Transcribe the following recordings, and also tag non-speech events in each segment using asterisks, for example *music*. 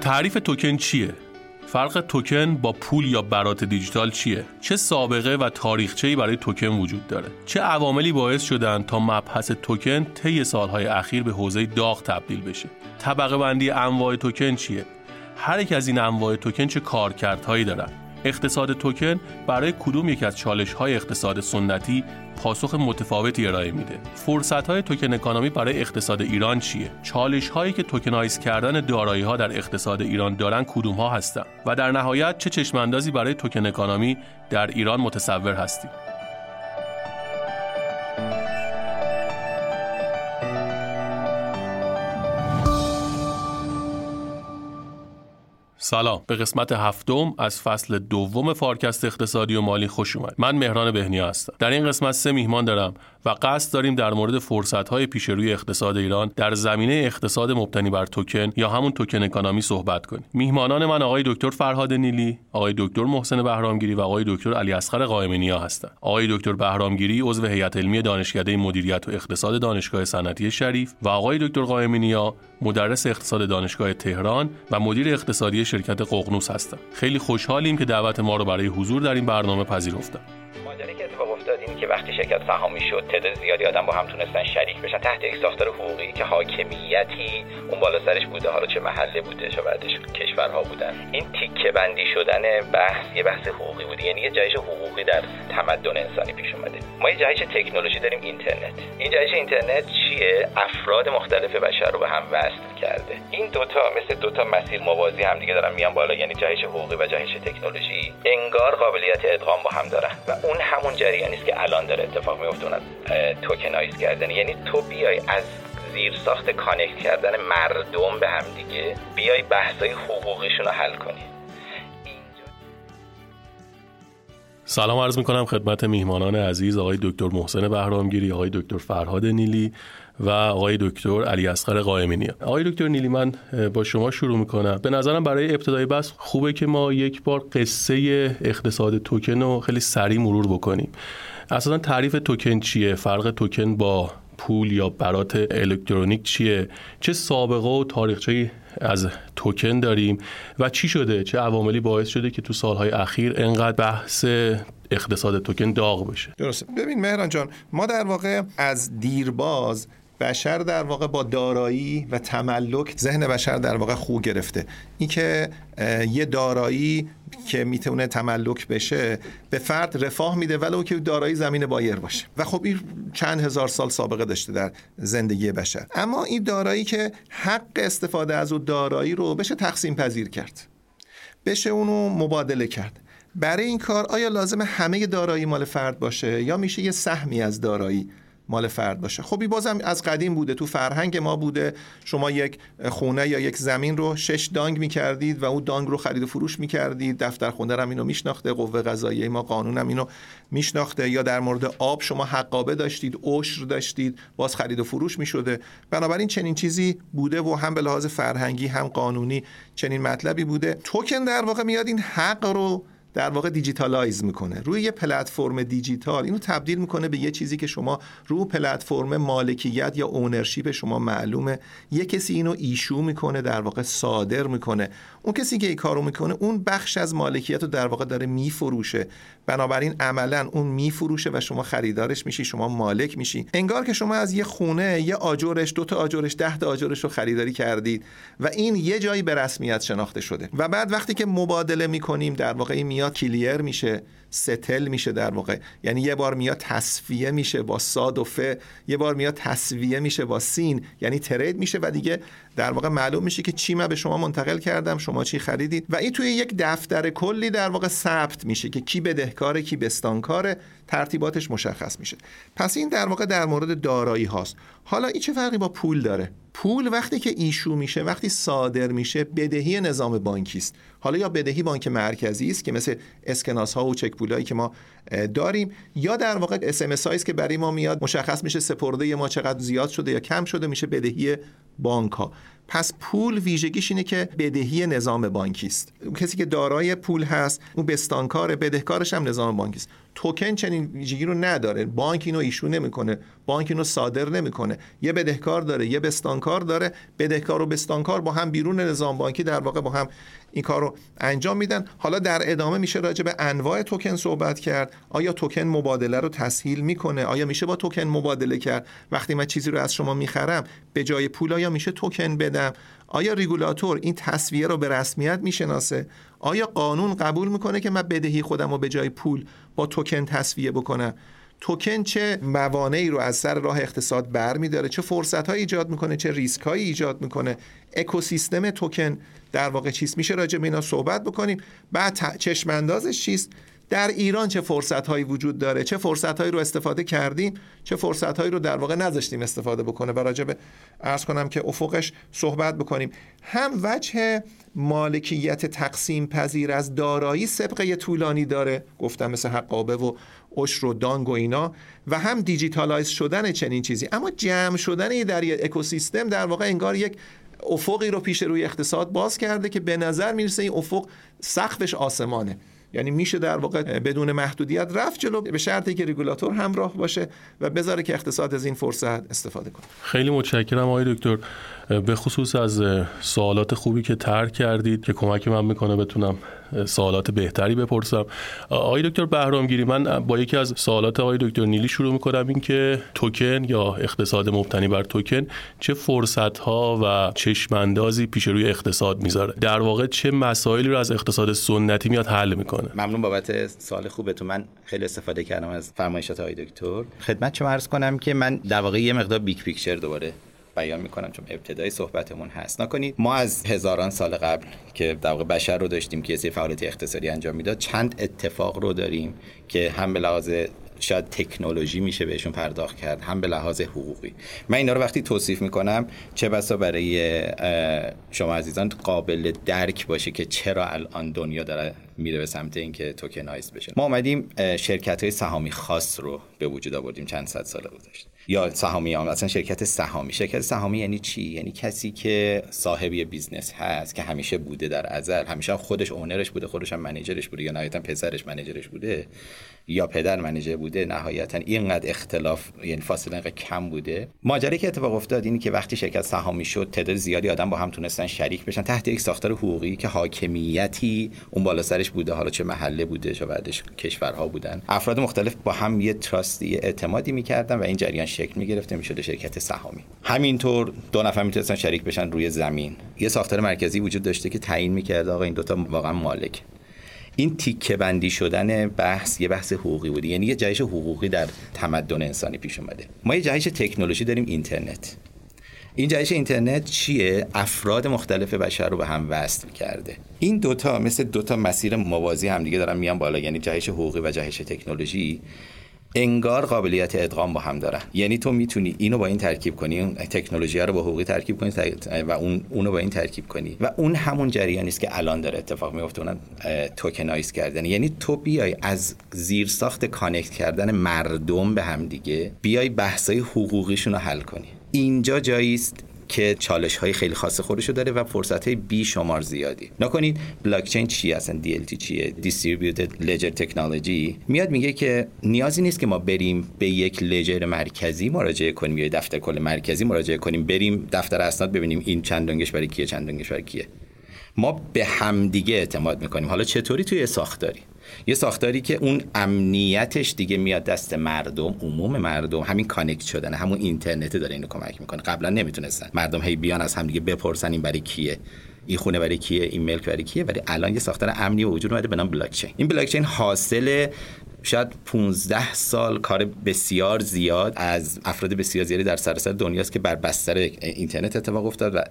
تعریف توکن چیه فرق توکن با پول یا برات دیجیتال چیه؟ چه سابقه و تاریخچه‌ای برای توکن وجود داره؟ چه عواملی باعث شدن تا مبحث توکن طی سالهای اخیر به حوزه داغ تبدیل بشه؟ طبقه بندی انواع توکن چیه؟ هر یک از این انواع توکن چه کارکردهایی دارن؟ اقتصاد توکن برای کدوم یک از چالش های اقتصاد سنتی پاسخ متفاوتی ارائه میده؟ فرصت های توکن economy برای اقتصاد ایران چیه؟ چالش هایی که tokenize کردن دارایی ها در اقتصاد ایران دارن کدوم ها هستن؟ و در نهایت چه چشم‌اندازی برای توکن economy در ایران متصور هستیم؟ سلام. به قسمت هفتم از فصل دوم فارکست اقتصادی و مالی خوش اومد. من مهران بهنیا هستم. در این قسمت سه میهمان دارم. و قصد داریم در مورد فرصت‌های پیش روی اقتصاد ایران در زمینه اقتصاد مبتنی بر توکن یا همون توکن اکانومی صحبت کنیم. میهمانان من آقای دکتر فرهاد نیلی آقای دکتر محسن بهرامگیری و آقای دکتر علی اصغر قائمنیا هستند. آقای دکتر بهرامگیری عضو هیئت علمی دانشکده مدیریت و اقتصاد دانشگاه صنعتی شریف و آقای دکتر قائمنیا مدرس اقتصاد دانشگاه تهران و مدیر اقتصادی شرکت ققنوس هستم خیلی خوشحالیم که دعوت ما رو برای حضور در این برنامه پذیرفتم که وقتی شرکت سهامی شد تعداد زیادی آدم با هم تونستن شریک بشن تحت یک ساختار حقوقی که حاکمیتی اون بالا سرش بوده. حالا چه محله بوده چه بعدش کشورها بودن. این تیکه بندی شدن بحث یه بحث حقوقی بوده. یعنی یه جایش حقوقی در تمدن انسانی پیش اومده. ما یه جایش تکنولوژی داریم اینترنت. این جایش اینترنت چیه؟ افراد مختلف بشر رو به هم وصل کرده. این دوتا مثل دوتا مسیر موازی هم دیگه دارن میان بالا. یعنی جایش حقوقی و جایش تکنولوژی انگار قابلیت ادغام با هم دارن. و اون همون جریانی است که الان داره اتفاق میفته اون tokenize کردن یعنی تو بیای از زیر ساخت connect کردن مردم به هم دیگه بیای بحثای حقوقیشون رو حل کنی. سلام عرض می کنم خدمت میهمانان عزیز آقای دکتر محسن بهرامگیری آقای دکتر فرهاد نیلی و آقای دکتر علی اصغر قائمینی. آقای دکتر نیلی من با شما شروع می‌کنم. به نظرم برای ابتدای بحث خوبه که ما یک بار قصه اقتصاد توکن رو خیلی سریع مرور بکنیم. اصلا تعریف توکن چیه؟ فرق توکن با پول یا برات الکترونیک چیه؟ چه سابقه و تاریخچه از توکن داریم؟ و چی شده؟ چه عواملی باعث شده که تو سالهای اخیر انقدر بحث اقتصاد توکن داغ بشه؟ درسته. ببین مهران جان ما در واقع از دیرباز بشر در واقع با دارایی و تملک ذهن بشر در واقع خو گرفته. اینکه یه دارایی که می‌تونه تملک بشه به فرد رفاه میده ولو که دارایی زمین بایر باشه. و خب این چند هزار سال سابقه داشته در زندگی بشر. اما این دارایی که حق استفاده از اون دارایی رو بشه تقسیم پذیر کرد. بشه اونو مبادله کرد. برای این کار آیا لازم همه دارایی مال فرد باشه یا میشه یه سهمی از دارایی مال فرد باشه. خب بازم از قدیم بوده. تو فرهنگ ما بوده. شما یک خونه یا یک زمین رو شش دانگ می‌کردید و اون دانگ رو خرید و فروش می‌کردید. دفتر خونه هم اینو میشناخته. قوه قضاییه ما قانون هم اینو میشناخته. یا در مورد آب شما حقابه داشتید عشر داشتید. باز خرید و فروش می‌شده. بنابراین چنین چیزی بوده و هم به لحاظ فرهنگی هم قانونی چنین مطلبی بوده. توکن در واقع میاد این حق رو در واقع digitalize می‌کنه. روی یه پلتفرم دیجیتال اینو تبدیل می‌کنه به یه چیزی که شما رو پلتفرم مالکیت یا ownership شما معلومه. یه کسی اینو issue می‌کنه در واقع صادر می‌کنه. اون کسی که این کارو می‌کنه اون بخش از مالکیت رو در واقع داره میفروشه. بنابراین عملا اون میفروشه و شما خریدارش میشی شما مالک میشی. انگار که شما از یه خونه یه آجرش دو تا آجرش ده تا آجرش رو خریداری کردید و این یه جایی به رسمیت شناخته شده. و بعد وقتی که مبادله می‌کنیم در واقع میاد کلیر میشه ستل میشه در واقع. یعنی یه بار میاد تصفیه میشه با ساد و ف یه بار میاد تصویه میشه با سین. یعنی ترید میشه و دیگه در واقع معلوم میشه که چی من به شما منتقل کردم شما چی خریدید. و این توی یک دفتر کلی در واقع ثبت میشه که کی بدهکاره کی بستانکاره ترتیباتش مشخص میشه. پس این در واقع در مورد دارایی هاست. حالا این چه فرقی با پول داره؟ پول وقتی که ایشو میشه وقتی صادر میشه بدهی نظام بانکی است. حالا یا بدهی بانک مرکزی است که مثل اسکناس ها و چک پولایی که ما داریم یا در واقع اس ام که برای ما میاد مشخص میشه سپرده ما چقدر زیاد شده یا کم شده میشه بدهی بانک ها. پس پول ویژگیش اینه که بدهی نظام بانکی است. کسی که دارای پول هست اون بستانکار بدهکارش هم نظام بانکی است. توکن چنین ویژگی رو نداره. بانک اینو ایشو نمی‌کنه. بانک اینو صادر نمی‌کنه. یه بدهکار داره یه بستانکار داره. بدهکار و بستانکار با هم بیرون نظام بانکی در واقع با هم این کار رو انجام میدن. حالا در ادامه میشه راجع به انواع توکن صحبت کرد. آیا توکن مبادله رو تسهیل می‌کنه؟ آیا میشه با توکن مبادله کرد؟ وقتی من چیزی رو از شما می‌خرم به جای پول آیا میشه توکن بدم؟ آیا ریگولاتور این تصویه رو به رسمیت می‌شناسه؟ آیا قانون قبول می‌کنه که من بدهی خودم رو به جای پول با توکن تصویه بکنم؟ توکن چه موانعی رو از سر راه اقتصاد بر میداره چه فرصت ایجاد می‌کنه؟ چه ریسک هایی ایجاد می‌کنه؟ اکوسیستم توکن در واقع چیست؟ میشه راجع به اینا صحبت بکنیم. بعد چشم اندازش چیست؟ در ایران چه فرصت هایی وجود داره؟ چه فرصت هایی رو استفاده کردیم؟ چه فرصت هایی رو در واقع نذاشتیم استفاده بکنه؟ و راجع به ارز کنم که افقش صحبت بکنیم. هم وجه مالکیت تقسیم پذیر از دارایی سبقه طولانی داره گفتم مثل حقابه و عشر و دانگ و اینا و هم دیجیتالایز شدن چنین چیزی. اما جمع شدن در یک اکوسیستم در واقع انگار یک افقی رو پیش روی اقتصاد باز کرده که به نظر می‌رسه این افق سقفش آسمانه. یعنی میشه در واقع بدون محدودیت رفت جلو به شرطی که رگولاتور همراه باشه و بذاره که اقتصاد از این فرصت استفاده کنه. خیلی متشکرم آقای دکتر. به خصوص از سوالات خوبی که طرح کردید که کمک من می‌کنه بتونم سوالات بهتری بپرسم. آقای دکتر بهرامگیری من با یکی از سوالات آقای دکتر نیلی شروع می‌کنم این که توکن یا اقتصاد مبتنی بر توکن چه فرصت ها و چشماندازی پیش روی اقتصاد می‌ذاره؟ در واقع چه مسائلی رو از اقتصاد سنتی میاد حل می‌کنه؟ ممنون بابت سوال خوبتون. من خیلی استفاده کردم از فرمایشات آقای دکتر. خدمت شما عرض کنم که من در واقع یه مقدار big picture دوباره بیان می‌کنم چون ابتدای صحبتمون هست. نگاه کنید ما از هزاران سال قبل که در بشر رو داشتیم که یه فعالیت اقتصادی انجام می‌داد چند اتفاق رو داریم که هم به لحاظ شاید تکنولوژی میشه بهشون پرداخت کرد هم به لحاظ حقوقی. من اینا رو وقتی توصیف می‌کنم چه بسا برای شما عزیزان قابل درک باشه که چرا الان دنیا داره میره به سمت اینکه tokenize بشه. ما اومدیم شرکت های سهامی خاص رو به وجود آوردیم چند صد سال گذشته. یا سهامی هم اصلا شرکت سهامی. شرکت سهامی یعنی چی؟ یعنی کسی که صاحب یه business هست که همیشه بوده در ازل همیشه خودش owner ش بوده خودش هم manager ش بوده یا نهایتا پسرش manager ش بوده. یا پدر منیجر بوده نهایتا اینقدر اختلاف یعنی فاصله اینقدر کم بوده. ماجرایی که اتفاق افتاد اینی که وقتی شرکت سهامی شد تعداد زیادی آدم با هم تونستن شریک بشن تحت یک ساختار حقوقی که حاکمیتی اون بالا سرش بوده. حالا چه محله بوده چه بعدش کشورها بودن. افراد مختلف با هم یه تراستی اعتمادی می‌کردن و این جریان شکل می‌گرفته می‌شده شرکت سهامی. همینطور دو نفر می‌تونستن شریک بشن روی زمین. یه ساختار مرکزی وجود داشته که تعیین می‌کرد آقا این دوتا واقعا مالک. این تیکه بندی شدن بحث یه بحث حقوقی بوده. یعنی یه جهش حقوقی در تمدن انسانی پیش اومده. ما یه جهش تکنولوژی داریم اینترنت. این جهش اینترنت چیه؟ افراد مختلف بشر رو به هم وصل کرده این دوتا مثل دوتا مسیر موازی همدیگه دارن میان بالا. یعنی جهش حقوقی و جهش تکنولوژی. انگار قابلیت ادغام با هم دارن یعنی تو می‌تونی اینو با این ترکیب کنی اون تکنولوژی رو با حقوقی ترکیب کنی و اون اونو با این ترکیب کنی. و اون همون جریانی است که الان داره اتفاق میفته اونم tokenize کردن. یعنی تو بیای از زیر ساخت connect کردن مردم به هم دیگه بیای بحثای حقوقیشون رو حل کنی. اینجا جایی است که چالش های خیلی خاص خودشو داره و فرصت های بی شمار زیادی. نگاه کنید بلاک چین چیه DLT چیه؟ Distributed Ledger Technology. میاد میگه که نیازی نیست که ما بریم به یک ledger مرکزی مراجعه کنیم یا دفتر کل مرکزی مراجعه کنیم. بریم دفتر اسناد ببینیم این چند دنگش برای کیه چند دنگش برای کیه. ما به همدیگه اعتماد می‌کنیم. حالا چطوری توی ساختاری؟ یه ساختاری که اون امنیتش دیگه میاد دست مردم عموم مردم همین connect شدن همون اینترنت داره اینو کمک می‌کنه. قبلا نمی‌تونستن. مردم هی بیان از همدیگه بپرسن این برای کیه این خونه برای کیه این ملک برای کیه ولی الان یه ساختار امنی وجود اومده به نام بلاک چین این بلاک چین حاصل شاید 15 سال کار بسیار زیاد از افراد بسیار زیادی در سراسر دنیاست که بر بستر اینترنت اتفاق افتاد و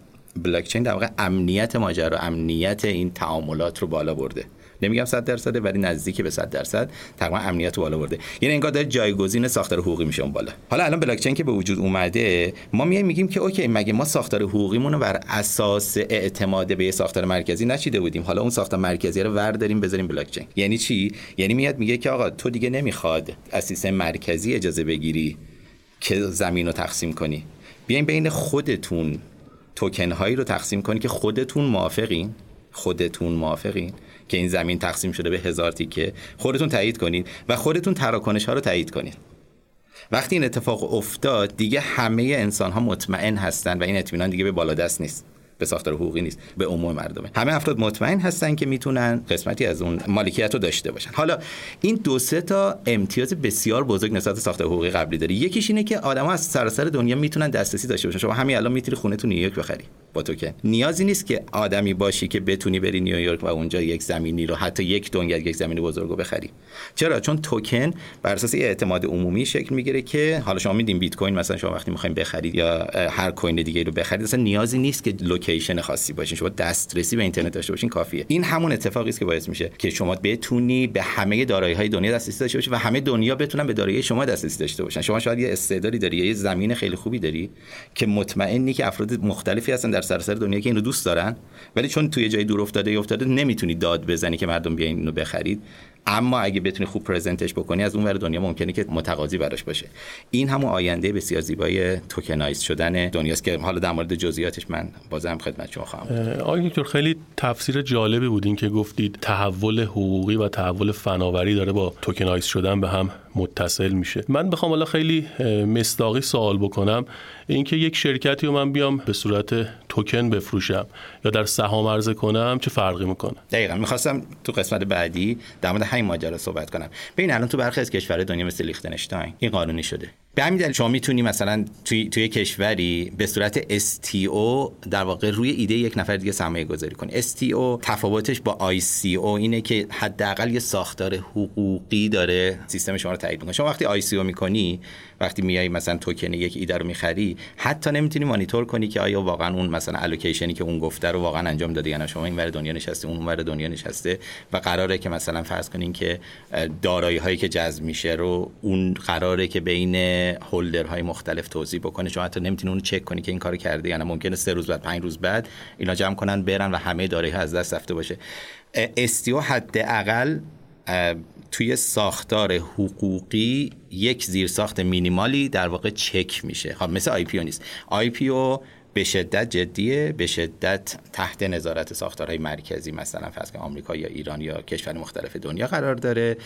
بلاک چین در واقع امنیت ماجرا امنیت این تعاملات رو بالا برده. نمیگم 100 درصده ولی نزدیک به 100 درصد تقریبا امنیت بالا برده. یعنی انگار داره جایگزین ساختار حقوقی میشه اون بالا. حالا الان بلاک چین که به وجود اومده ما میایم میگیم که okay مگه ما ساختار حقوقیمون رو بر اساس اعتماد به یه ساختار مرکزی نچیده بودیم؟ حالا اون ساختار مرکزی رو ورداریم بذاریم بلاک چین یعنی چی؟ یعنی میاد میگه که آقا تو دیگه نمی‌خواد از سیستم مرکزی اجازه بگیری که زمین رو تقسیم کنی. بیاین بین خودتون توکن هایی رو تقسیم کنید که خودتون موافقین. خودتون موافقین. که این زمین تقسیم شده به هزار تیکه خودتون تایید کنید و خودتون تراکنش ها رو تایید کنید وقتی این اتفاق افتاد دیگه همه انسان ها مطمئن هستن و این اطمینان دیگه به بالا دست نیست. به ساختار حقوقی نیست به عموم مردمه. همه افراد مطمئن هستن که می‌تونن قسمتی از اون مالکیت رو داشته باشن. حالا این دو سه تا امتیاز بسیار بزرگ نسبت ساختار حقوقی قبلی داره. یکیش اینه که آدما از سراسر دنیا می‌تونن دسترسی داشته باشن. شما همین الان می‌تونی خونه تو نیویورک بخری با توکن نیازی نیست که آدمی باشی که بتونی بری نیویورک و اونجا یک زمینی رو حتی یک دنیا یک زمین بزرگ رو بخری. چرا؟ چون توکن بر اساس اعتماد عمومی شکل می‌گیره که حالا شما میدین بیت کوین مثلا شما وقتی می‌خواین بخرید یا هر coin دیگه رو بخرید اصلا نیازی نیست که location خاصی باشین شما دسترسی به اینترنت داشته باشین کافیه. این همون اتفاقی است که باعث میشه که شما بتونی به همه دارایی های دنیا دسترسی داشته باشی و همه دنیا بتونن به دارایی شما دسترسی داشته باشن. شما شاید یه استعدادی داری یه زمین خیلی خوبی داری که مطمئنی که افراد مختلفی هستن در سراسر دنیا که اینو دوست دارن ولی چون توی جای دور افتاده افتاده نمی‌تونی داد بزنی که مردم بیاین اینو بخرید. اما اگه بتونی خوب present ش بکنی از اون ور دنیا ممکنه که متقاضی براش باشه. این همون آینده بسیار زیبای tokenize شدن دنیاست که حالا در مورد جزئیاتش من بازم خدمت شما خواهم آقای دکتر خیلی تفسیر جالبی بود این که گفتید تحول حقوقی و تحول فناوری داره با tokenize شدن به هم متصل میشه. من بخوام حالا خیلی مصداقی سوال بکنم. اینکه یک شرکتی رو من بیام به صورت توکن بفروشم یا در سهام عرضه کنم چه فرقی می‌کنه؟ دقیقا. می‌خواستم تو قسمت بعدی در مورد همین ماجرا صحبت کنم. ببین الان تو برخی از کشورهای دنیا مثل لیختنشتاین این قانونی شده. به همین دلیل شما می‌تونی مثلا توی توی کشوری به صورت STO در واقع روی ایده یک نفر دیگه سرمایه گذاری کنی. STO تفاوتش با ICO اینه که حداقل یه ساختار حقوقی داره سیستم شما رو تایید می‌کنه. شما وقتی ICO می‌کنی وقتی میای مثلا توکن یک ایده رو می‌خری حتی نمی‌تونی مانیتور کنی که آیا واقعا اون مثلا الوکیشنی که اون گفته رو واقعا انجام داده یا نه. شما این ور دنیا نشسته اون ور دنیا نشسته و قراره که مثلا فرض کنین که دارایی هایی که جذب میشه رو اون قراره که بین هولدرهای مختلف توضیح بکنه. شما حتی نمی‌تونی اون چک کنی که این کارو کرده یعنی ممکنه سه روز بعد پنج روز بعد اینا جمع کنن برن و همه دارایی ها از دست رفته باشه. استیو حداقل توی ساختار حقوقی یک زیرساخت مینیمالی در واقع چک میشه. خب مثل IPO نیست. IPO به شدت جدیه به شدت تحت نظارت ساختارهای مرکزی مثلا فرض آمریکا یا ایران یا کشور مختلف دنیا قرار داره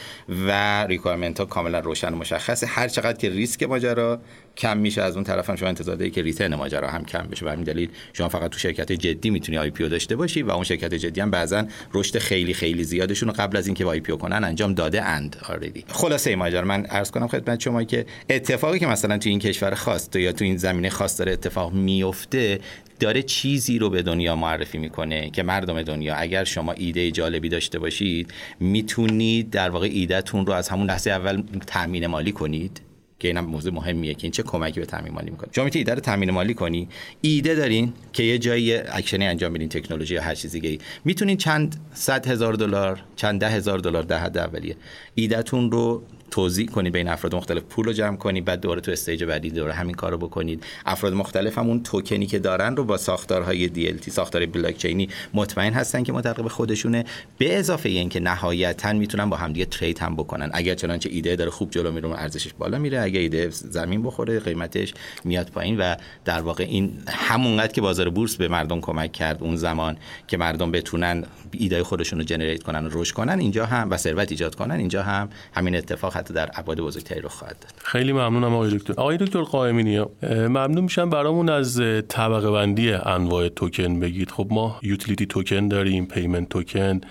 و requirement ها کاملا روشن و مشخصه. هر چقدر که ریسک ماجرا کم میشه از اون طرف هم شما انتظار دارید که return ماجرا هم کم بشه. به همین دلیل شما فقط تو شرکت جدی می‌تونی IPO داشته باشی و اون شرکت جدی هم بعضا رشد خیلی خیلی زیادشون رو قبل از اینکه IPO کنن انجام داده اند آردی خلاصه ماجرا من عرض کنم خدمت شما که اتفاقی که مثلا تو این کشور خاص یا تو این زمینه خاص داره اتفاق میفته داره چیزی رو به دنیا معرفی می‌کنه که مردم دنیا اگر شما ایده جالبی داشته باشید می‌تونید در واقع ایدهتون رو از همون لحظه اول تامین مالی کنید. که اینم موضوع مهمیه که این چه کمکی به تامین مالی می‌کنه. شما می‌تونید ایده تامین مالی کنی ایده دارین که یه جایی اکشنی انجام بدین تکنولوژی یا هر چیزی دیگه می‌تونین چند صد هزار دلار چند ده هزار دلار در حد اولیه ایدهتون رو توزیع کنید بین افراد مختلف پول رو جمع کنید بعد دوباره تو stage بعدی دوباره همین کارو بکنید. افراد مختلف هم اون توکنی که دارن رو با ساختارهای DLT ساختار بلاک چینی مطمئن هستن که متعلق به خودشونه. به اضافه اینکه نهایتا می‌تونن با همدیگه trade هم بکنن. اگر چنانچه ایده داره خوب جلو میره ارزشش بالا میره. اگر ایده زمین بخوره قیمتش میاد پایین و در واقع این همونقدر که بازار بورس به مردم کمک کرد اون زمان که مردم بتونن ایده خودشون رو generate کنن و رشد کنن اینجا هم و ثروت ایجاد کنن اینجا هم همین اتفاق حتی در ابعاد بزرگتری رو خواهد داد. خیلی ممنونم آقای دکتر. آقای دکتر قائمینی ممنون میشم برامون از طبقه بندی انواع توکن بگید. خب ما utility token داریم payment token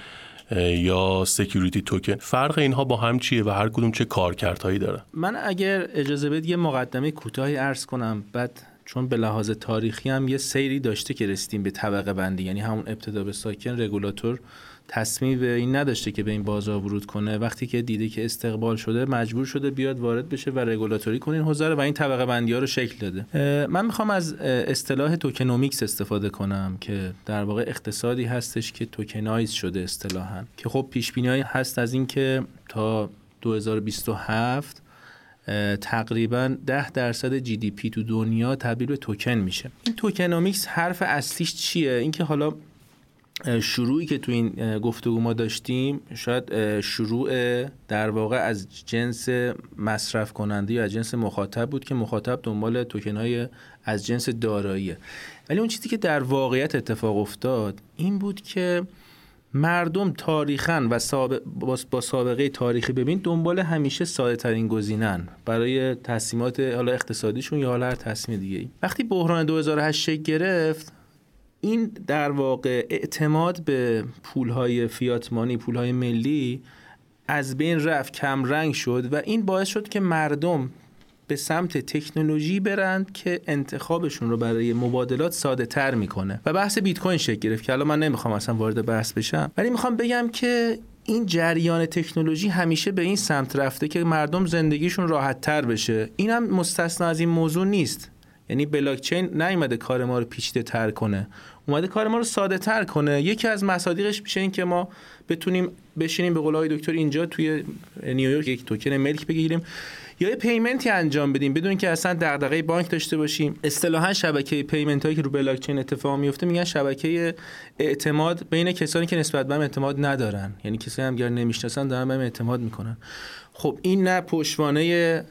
یا security token. فرق اینها با هم چیه و هر کدوم چه کارکردهایی داره؟ من اگر اجازه بدید یه مقدمه کوتاهی عرض کنم. بعد چون به لحاظ تاریخی هم یه سیری داشته که رسیدیم به طبقه بندی یعنی همون ابتدا به ساکن رگولاتور. تصمیم به این نداشته که به این بازار ورود کنه. وقتی که دیده که استقبال شده مجبور شده بیاد وارد بشه و رگولاتوری کنه این حوزه و این طبقه بندی ها رو شکل داده. من می‌خوام از اصطلاح tokenomics استفاده کنم که در واقع اقتصادی هستش که tokenize شده اصطلاحا. که خب پیش بینی هست از اینکه تا 2027 تقریبا 10 درصد GDP تو دنیا تبدیل به توکن میشه. این tokenomics حرف اصلیش چیه؟ اینکه حالا شروعی که تو این گفتگو ما داشتیم شاید شروع در واقع از جنس مصرف کننده یا از جنس مخاطب بود که مخاطب دنبال توکن های از جنس داراییه ولی اون چیزی که در واقعیت اتفاق افتاد این بود که مردم تاریخا و با سابقه تاریخی ببین دنبال همیشه ساده ترین گزینن برای تصمیمات حالا اقتصادیشون یا حالا هر تصمیم دیگه. وقتی بحران 2008 گرفت این در واقع اعتماد به پولهای فیاتمانی پولهای ملی از بین رفت کم رنگ شد و این باعث شد که مردم به سمت تکنولوژی برند که انتخابشون رو برای مبادلات ساده تر می‌کنه. و بحث بیت کوین شکل گرفت که الان من نمی‌خوام اصلا وارد بحث بشم. ولی می‌خوام بگم که این جریان تکنولوژی همیشه به این سمت رفته که مردم زندگیشون راحت تر بشه. این هم مستثنا از این موضوع نیست. یعنی بلاک چین نیومده کار ما رو پیچیده تر کنه. اومده کار ما رو ساده تر کنه. یکی از مصادیقش میشه این که ما بتونیم بشینیم به قول دکتر اینجا توی نیویورک یک توکن ملک بگیریم یا یه payment ی انجام بدیم. بدون که اصلا دغدغه بانک داشته باشیم. اصطلاحا شبکه payment هایی که رو بلاک چین اتفاق میفته میگن شبکه اعتماد بین کسانی که نسبت به اعتماد ندارن. یعنی کسایی هم نمی‌شناسن دارن به اعتماد می‌کنن. خب این نه پشتوانه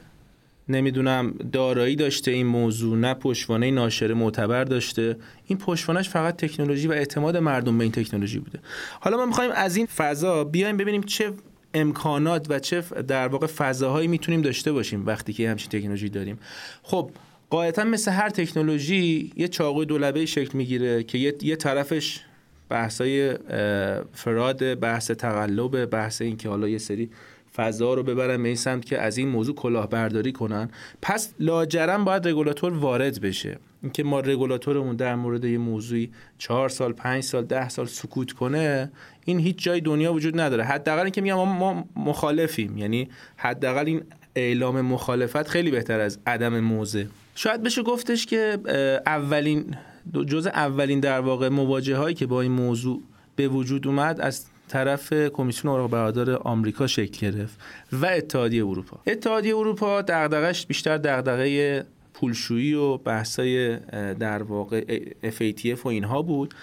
نمی‌دونم دارایی داشته این موضوع نه پشتوانه ناشر معتبر داشته. این پشتوانش فقط تکنولوژی و اعتماد مردم به این تکنولوژی بوده. حالا ما می‌خوایم از این فضا بیایم ببینیم چه امکانات و چه در واقع فضاهایی می‌تونیم داشته باشیم وقتی که همچین تکنولوژی داریم. خب قاعدتا مثل هر تکنولوژی یه چاقوی دولبه شکل می‌گیره که یه, یه طرفش بحثای فراد بحث تقلب بحث این که حالا یه سری فضا رو ببرن به این سمت که از این موضوع کلاهبرداری کنن. پس لاجرم باید رگولاتور وارد بشه. اینکه ما رگولاتورمون در مورد یه موضوعی چهار سال پنج سال ده سال سکوت کنه این هیچ جای دنیا وجود نداره. حداقل اینکه میگم ما مخالفیم. یعنی حداقل این اعلام مخالفت خیلی بهتر از عدم موضع. شاید بشه گفتش که اولین جز اولین در واقع مواجه هایی که با این موضوع به وجود اومد از طرف کمیسیون اوراق بهادار آمریکا شکل گرفت و اتحادیه اروپا. اتحادیه اروپا دغدغش بیشتر دغدغه پولشویی و بحثای در واقع FATF و اینها بود.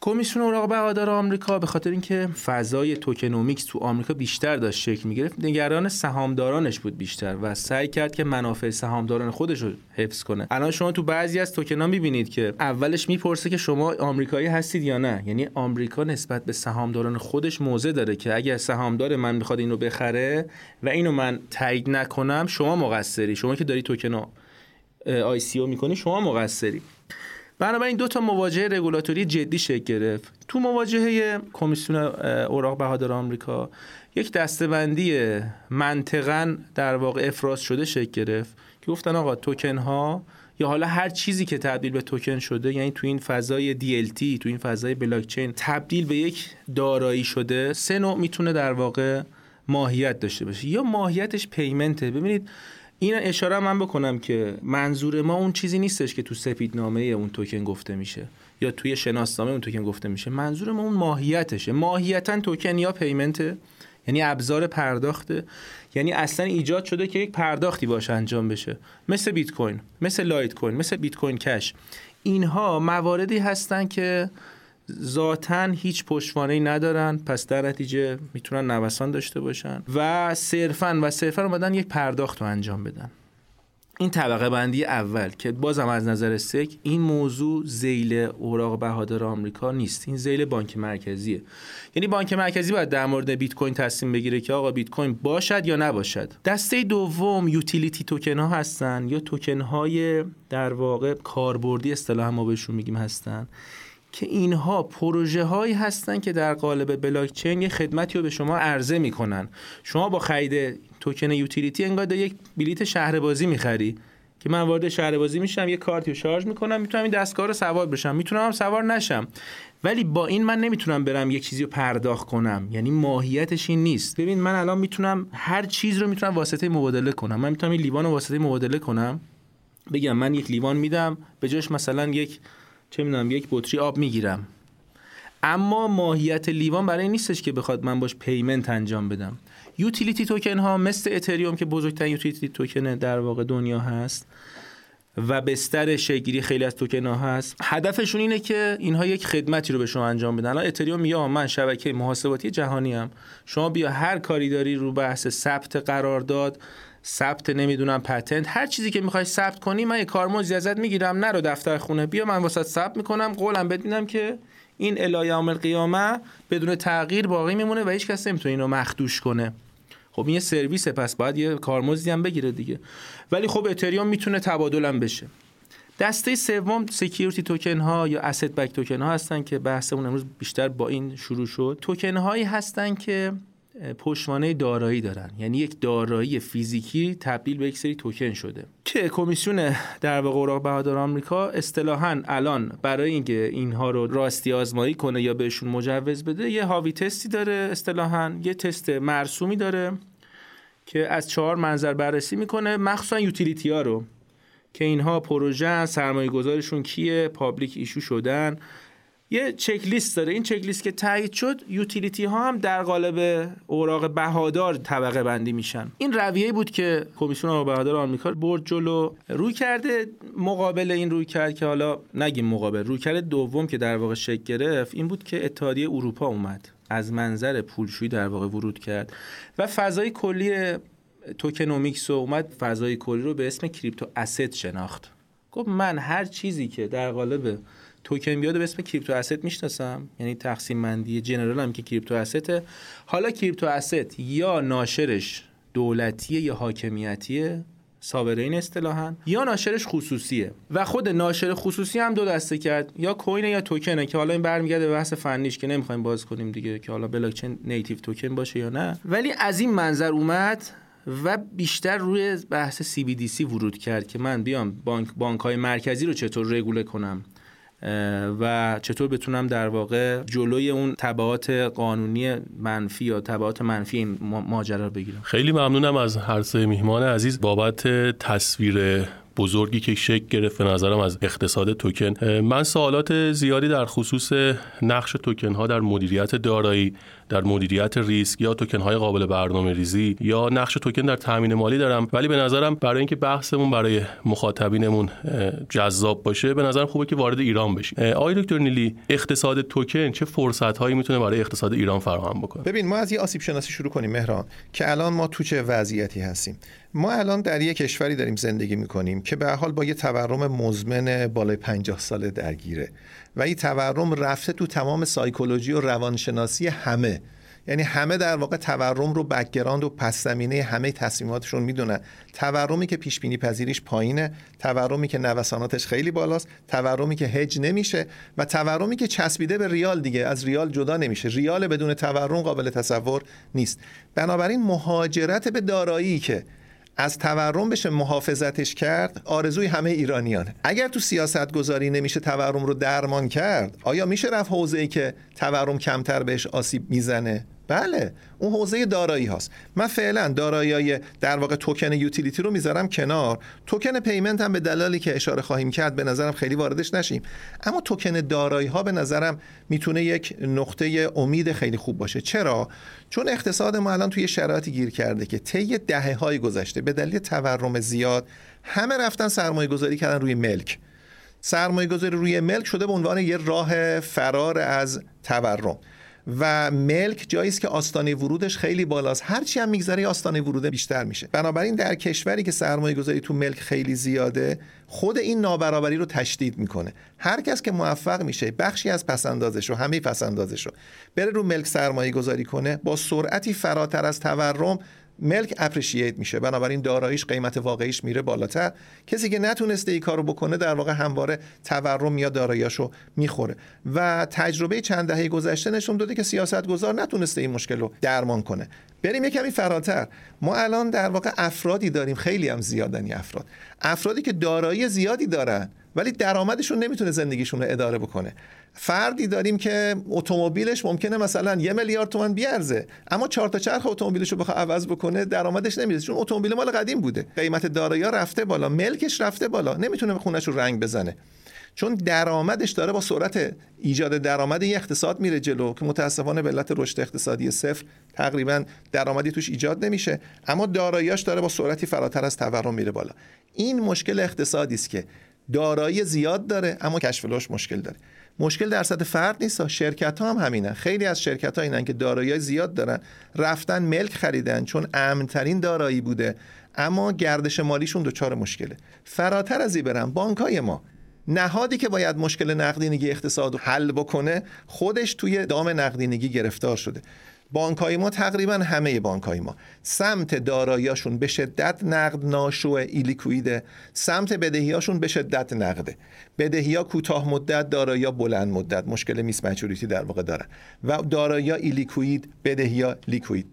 کمیسیون اوراق بهادار آمریکا به خاطر اینکه فضای tokenomics تو آمریکا بیشتر داشت شکل می‌گرفت نگران سهامدارانش بود بیشتر و سعی کرد که منافع سهامداران خودش رو حفظ کنه. الان شما تو بعضی از توکنا می‌بینید که اولش می‌پرسه که شما آمریکایی هستید یا نه؟ یعنی آمریکا نسبت به سهامداران خودش موضع داره که اگر سهامدار من می‌خواد اینو بخره و اینو من تایید نکنم شما مقصری. شما که داری توکن آی سی می‌کنی شما مقصری. بنابراین دو تا مواجهه رگولاتوری جدی شکل گرفت. تو مواجهه کمیسیون اوراق بهادار آمریکا یک دستبندی منطقا در واقع افراز شده شکل گرفت. که گفتن آقا توکن ها یا حالا هر چیزی که تبدیل به توکن شده یعنی تو این فضای DLT تو این فضای بلاکچین تبدیل به یک دارایی شده سه نوع می‌تونه در واقع ماهیت داشته باشه. یا ماهیتش payment ه. ببینید این اشاره من بکنم که منظور ما اون چیزی نیستش که تو سپیدنامه اون توکن گفته میشه یا توی شناسنامه اون توکن گفته میشه. منظور ما اون ماهیتشه. ماهیتا توکن یا payment یعنی ابزار پرداخته یعنی اصلا ایجاد شده که یک پرداختی باشه انجام بشه. مثل بیت کوین مثل لایت کوین مثل بیت کوین کش. اینها مواردی هستن که ذاتا هیچ پشتوانه ندارن پس در نتیجه می‌تونن نوسان داشته باشن و صرفا و صرفا اومدن یک پرداخت رو انجام بدن. این طبقه بندی اول که بازم از نظر سک این موضوع زیل اوراق بهادار آمریکا نیست. این زیل بانک مرکزیه. یعنی بانک مرکزی باید در مورد بیت کوین تصمیم بگیره که آقا بیت کوین باشد یا نباشد. دسته دوم یوتیلیتی توکن ها هستن یا توکن های در واقع کاربردی اصطلاح ما بهشون میگیم هستن. که اینها پروژه هایی هستن که در قالب بلاک چین یه خدمتی رو به شما عرضه می‌کنن. شما با خرید توکن یوتیلیتی انگار یک بلیت شهربازی می‌خری. که من وارد شهربازی میشم یه کارتی رو شارژ می‌کنم می‌تونم این دستگاه رو سوار بشم. می‌تونم هم سوار نشم. ولی با این من نمی‌تونم برم یک چیزی رو پرداخت کنم. یعنی ماهیتش این نیست. ببین من الان می‌تونم هر چیز رو می‌تونم واسطه مبادله کنم. من می‌تونم این لیوان رو واسطه مبادله کنم. بگم من یک لیوان میدم. به جاش مثلا یک چه می‌دونم یک بطری آب می‌گیرم. اما ماهیت لیوان برای این نیستش که بخواد من باش payment انجام بدم. utility token ها مثل اتریوم که بزرگترین utility token در واقع دنیا هست و بستر شکل گیری خیلی از توکن ها هست هدفشون اینه که اینها یک خدمتی رو به شما انجام بدن. الان اتریوم میگه من شبکه محاسباتی جهانی هم شما بیا هر کاری داری رو بحث ثبت قرارداد ثبت نمی‌دونم patent هر چیزی که می‌خوای ثبت کنی من یه کارمزدی ازت می‌گیرم. نرو دفتر خونه بیا من واست ثبت می‌کنم. قولم میدم که این الی یوم القیامه بدون تغییر باقی میمونه و هیچ کس نمی‌تونه اینو مخدوش کنه. خب این یه سرویسه پس باید یه کارمزدی هم بگیره دیگه. ولی خب اتریوم می‌تونه تبادل هم بشه. دسته سوم security token ها یا asset-backed token ها هستن که بحثمون امروز بیشتر با این شروع شد. توکن هایی هستن که پشتوانه دارایی دارن. یعنی یک دارایی فیزیکی تبدیل به یک سری توکن شده. که کمیسیون در واقع اوراق بهادار آمریکا اصطلاحا الان برای اینکه اینها رو راستی آزمایی کنه یا بهشون مجوز بده یه Howey test ی داره اصطلاحا یه تست مرسومی داره که از چهار منظر بررسی می‌کنه. مخصوصا utility ها رو که اینها پروژه سرمایه گذارشون کیه public issue شدن. یه چک لیست داره. این چک لیست که تایید شد utility ها هم در قالب اوراق بهادار طبقه بندی میشن. این رویه بود که کمیسیون اوراق بهادار آمریکا برد جلو رویکرد مقابل این رویکرد که حالا نگیم مقابل رویکرد دوم که در واقع شکل گرفت این بود که اتحادیه اروپا اومد. از منظر پولشویی در واقع ورود کرد. و فضای کلی tokenomics اومد فضای کلی رو به اسم crypto asset شناخت. گفت من هر چیزی که در قالب توکن بیاد به اسم کریپتو اسید می‌شناسم یعنی تقسیم بندی جنرال هم که کریپتو استه حالا کریپتو اسید یا ناشرش دولتیه یا حاکمیتیه؟ ساورین اصطلاحا. یا ناشرش خصوصیه. و خود ناشر خصوصی هم دو دسته کرد. یا کوین یا توکنه که حالا این برمیگرده به بحث فنیش که نمی‌خوایم باز کنیم دیگه که حالا بلاکچین نیتیو توکن باشه یا نه. ولی از این منظر اومد و بیشتر روی بحث CBDC ورود کرد که من بیام بانک بانک های مرکزی رو چطور رگوله کنم و چطور بتونم در واقع جلوی اون تبعات قانونی منفی یا تبعات منفی این ماجرا بگیرم. خیلی ممنونم از هر سه میهمان عزیز. بابت تصویر بزرگی که شکل گرفت به نظرم از اقتصاد توکن. من سوالات زیادی در خصوص نقش توکن ها در مدیریت دارایی در مدیریت ریسک یا توکن های قابل برنامه ریزی یا نقش توکن در تامین مالی دارم. ولی به نظرم برای اینکه بحثمون برای مخاطبینمون جذاب باشه به نظرم خوبه که وارد ایران بشیم. آقای دکتر نیلی اقتصاد توکن چه فرصت هایی می‌تونه برای اقتصاد ایران فراهم بکنه؟ ببین ما از یه آسیب شناسی شروع کنیم مهران که الان ما تو چه وضعیتی هستیم. ما الان در یک کشوری داریم زندگی می‌کنیم که به حال با یه تورم مزمن بالای 50 ساله درگیره. و این تورم رفته تو تمام سایکولوژی و روانشناسی همه. یعنی همه در واقع تورم رو background و پس زمینه همه تصمیماتشون می‌دونن. تورمی که پیش بینی پذیریش پایینه تورمی که نوساناتش خیلی بالاست تورمی که هج نمیشه و تورمی که چسبیده به ریال دیگه از ریال جدا نمیشه. ریال بدون تورم قابل تصور نیست. بنابراین مهاجرت به دارایی که از تورم بشه محافظتش کرد آرزوی همه ایرانیانه. اگر تو سیاست گذاری نمیشه تورم رو درمان کرد آیا میشه رفت حوزه ای که تورم کمتر بهش آسیب می‌زنه؟ بله اون حوزه دارایی هاست. من فعلا دارایی در واقع توکن utility رو می‌ذارم کنار. توکن payment هم به دلایلی که اشاره خواهیم کرد به نظرم خیلی واردش نشیم. اما توکن دارایی ها به نظرم می‌تونه یک نقطه امید خیلی خوب باشه. چرا؟ چون اقتصاد ما الان توی شرایطی گیر کرده که طی دهه های گذشته به دلیل تورم زیاد همه رفتن سرمایه گذاری کردن روی ملک. سرمایه گذاری روی ملک شده به عنوان یه راه فرار از تورم. و ملک جایی است که آستانه ورودش خیلی بالاست. هرچی هم میگذره آستانه ورود بیشتر میشه. بنابراین در کشوری که سرمایه گذاری تو ملک خیلی زیاده خود این نابرابری رو تشدید می‌کنه. هر کس که موفق میشه بخشی از پسندازش رو همه پسندازش رو بره رو ملک سرمایه گذاری کنه با سرعتی فراتر از تورم ملک اپریشییت میشه. بنابراین داراییش قیمت واقعیش میره بالاتر. کسی که نتونسته این کارو بکنه در واقع همواره تورم یا داراییاشو می‌خوره. و تجربه چند دهه گذشته نشون داده که سیاستگزار نتونسته این مشکل رو درمان کنه. بریم یه کمی فراتر. ما الان در واقع افرادی داریم. خیلی هم زیادنی افراد. افرادی که دارایی زیادی دارن ولی درآمدشون نمی‌تونه زندگیشون رو اداره بکنه. فردی داریم که اتومبیلش ممکنه مثلا یه میلیارد تومن بیارزه. اما چهار تا چرخ اتومبیلش رو بخواد عوض بکنه درآمدش نمی‌رسه. چون اتومبیل مال قدیم بوده. قیمت دارایی رفته بالا ملکش رفته بالا. نمی‌تونه خونش رو رنگ بزنه. چون درآمدش داره با سرعت ایجاد درآمد این اقتصاد میره جلو که متاسفانه به علت رشد اقتصادی صفر تقریبا درآمدی توش ایجاد نمیشه. اما داراییاش داره با سرعتی فراتر از تورم میره بالا. این مشکل اقتصادی است که دارایی زیاد داره اما کشف مشکل داره. مشکل در سطح فرد نیست شرکت ها هم همینن. خیلی از شرکت ها اینن که دارایی زیاد دارن. رفتن ملک خریدن چون امنترین دارایی بوده. اما گردش مالیشون دچار مشکله. فراتر از این برم بانک های ما. نهادی که باید مشکل نقدینگی اقتصاد حل بکنه خودش توی دام نقدینگی گرفتار شده. بانکای ما تقریبا همه بانکای ما. سمت داراییاشون به شدت نقد ناشو ایلیکویده سمت بدهیاشون به شدت نقده. بدهی ها کوتاه مدت دارایی بلند مدت. مشکل میس مچوریتی در واقع دارن و دارایی ایلیکوید بدهی ها لیکوید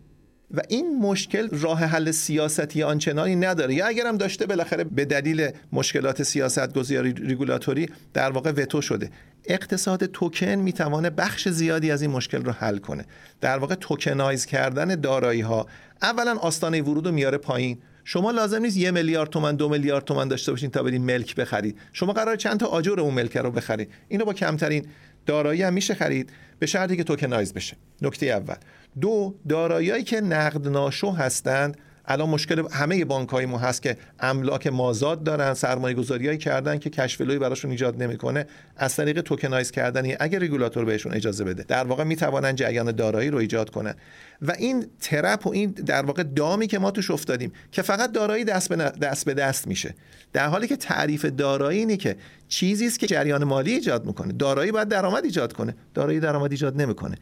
و این مشکل راه حل سیاستی آنچنانی نداره. یا اگرم داشته بالاخره به دلیل مشکلات سیاست گذاری ریگولاتوری در واقع وتو شده. اقتصاد توکن می‌توانه بخش زیادی از این مشکل رو حل کنه. در واقع توکنایز کردن دارایی ها اولا آستانه ورود رو میاره پایین. شما لازم نیست یه میلیارد تومن دو میلیارد تومن داشته باشین تا برین ملک بخرید. شما قرار چند تا آجر اون ملک رو بخرید. اینو با کمترین دارایی هم میشه خرید. به شرطی که tokenize بشه. نکته اول. دو دارایی‌هایی که نقدناشو هستند الان مشکل همه بانک های ما هست که املاک مازاد دارن سرمایه گذاری کردن که cash flow ی براشون ایجاد نمی‌کنه. از طریق tokenize کردنی اگر رگولاتور بهشون اجازه بده در واقع می‌توانن جریان دارایی رو ایجاد کنن. و این trap و این در واقع دامی که ما توش افتادیم که فقط دارایی دست به دست, به دست میشه. در حالی که تعریف دارایی اینه که چیزی است که جریان مالی ایجاد می‌کنه. دارایی باید درآمد ایجاد کنه. دارایی درآمد ایجاد نمی‌کنه.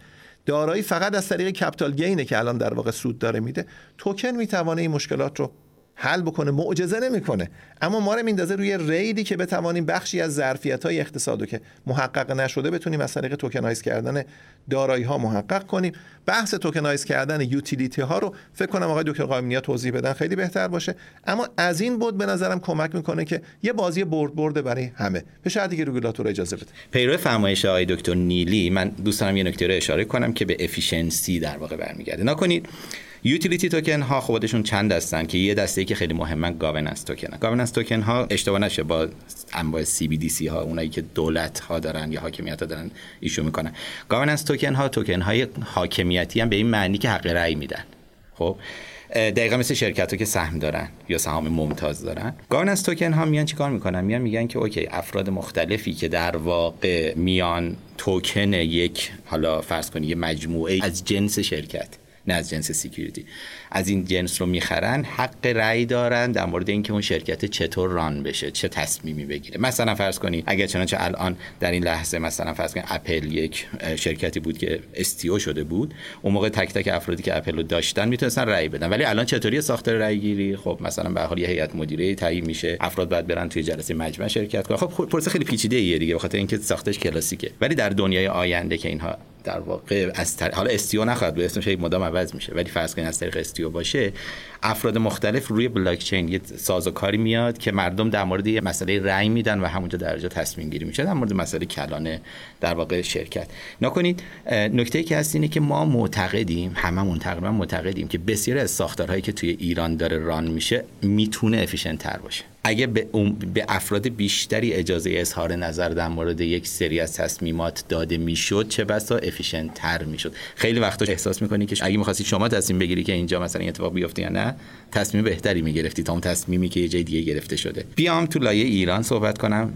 دارایی فقط از طریق capital gain ه که الان در واقع سود داره میده توکن می‌توانه این مشکلات رو حل بکنه معجزه نمی‌کنه. اما ما رو میندازه روی ریلی که بتوانیم بخشی از ظرفیت های اقتصادو که محقق نشده بتونیم از طریق tokenize کردن دارایی ها محقق کنیم. بحث tokenize کردن utility ها رو فکر کنم آقای دکتر قائمنیا توضیح بدن خیلی بهتر باشه. اما از این بود به نظرم کمک می‌کنه که یه بازی برد برده برای همه. به شرطی که رگولاتور اجازه بده. پیرو فرمایش آقای دکتر نیلی من دوست دارم یه نکته رو اشاره کنم که به efficiency در واقع برمیگرده. نگا کنید utility token ها خودشون چند هستن که یه دسته ای که خیلی مهمه governance token governance token ها اشتباه نشه با انواع CBDC ها اونایی که دولت ها دارن یا حاکمیت ها دارن issue می‌کنن. governance token ها توکن های حاکمیتی هم به این معنی که حق رأی میدن. خب؟ دقیقا مثل شرکت ها که سهم دارن یا سهام ممتاز دارن. governance token ها میان چیکار می‌کنن؟ میان میگن که okay افراد مختلفی که در واقع میان توکن یک حالا فرض کنید یه مجموعه از جنس شرکت نه از جنس security از این جنس رو می‌خرن حق رأی دارن در مورد اینکه اون شرکت چطور run بشه چه تصمیمی بگیره. مثلا فرض کنید اگر چنانچه الان در این لحظه مثلا فرض کنید اپل یک شرکتی بود که STO شده بود اون موقع تک تک افرادی که اپل رو داشتن می‌تونستن رأی بدن. ولی الان چطوری ساختار رأی گیری خب مثلا به حال یه هیئت مدیره تعیین میشه افراد باید برن توی جلسه مجمع شرکت کنن. خب پروسه خیلی پیچیده ایه دیگه بخاطر اینکه ساختش کلاسیکه. ولی در دنیای آینده که اینها در واقع از تر... حالا STO نخواهد به اسمش مدام عوض میشه. ولی فرض کنید از طریق STO باشه افراد مختلف روی بلاک چین یه سازوکاری میاد که مردم در مورد یه مسئله رأی میدن و همونجا درجا تصمیم گیری میشه در مورد مسئله کلانه در واقع شرکت. نگا کنید نکته که هست اینه که ما معتقدیم هممون تقریبا معتقدیم که بسیاری از ساختارهایی که توی ایران داره run میشه می‌تونه efficient تر باشه. اگه به, به افراد بیشتری اجازه اظهار نظر در مورد یک سری از تصمیمات داده می‌شد چه بسا efficient تر می‌شد. خیلی وقتا احساس می‌کنی که اگه می‌خواستی شما تصمیم بگیری که اینجا مثلا اتفاق بیفته یا نه تصمیم بهتری می‌گرفتی تا اون تصمیمی که یه جای دیگه گرفته شده. بیام تو لایه ایران صحبت کنم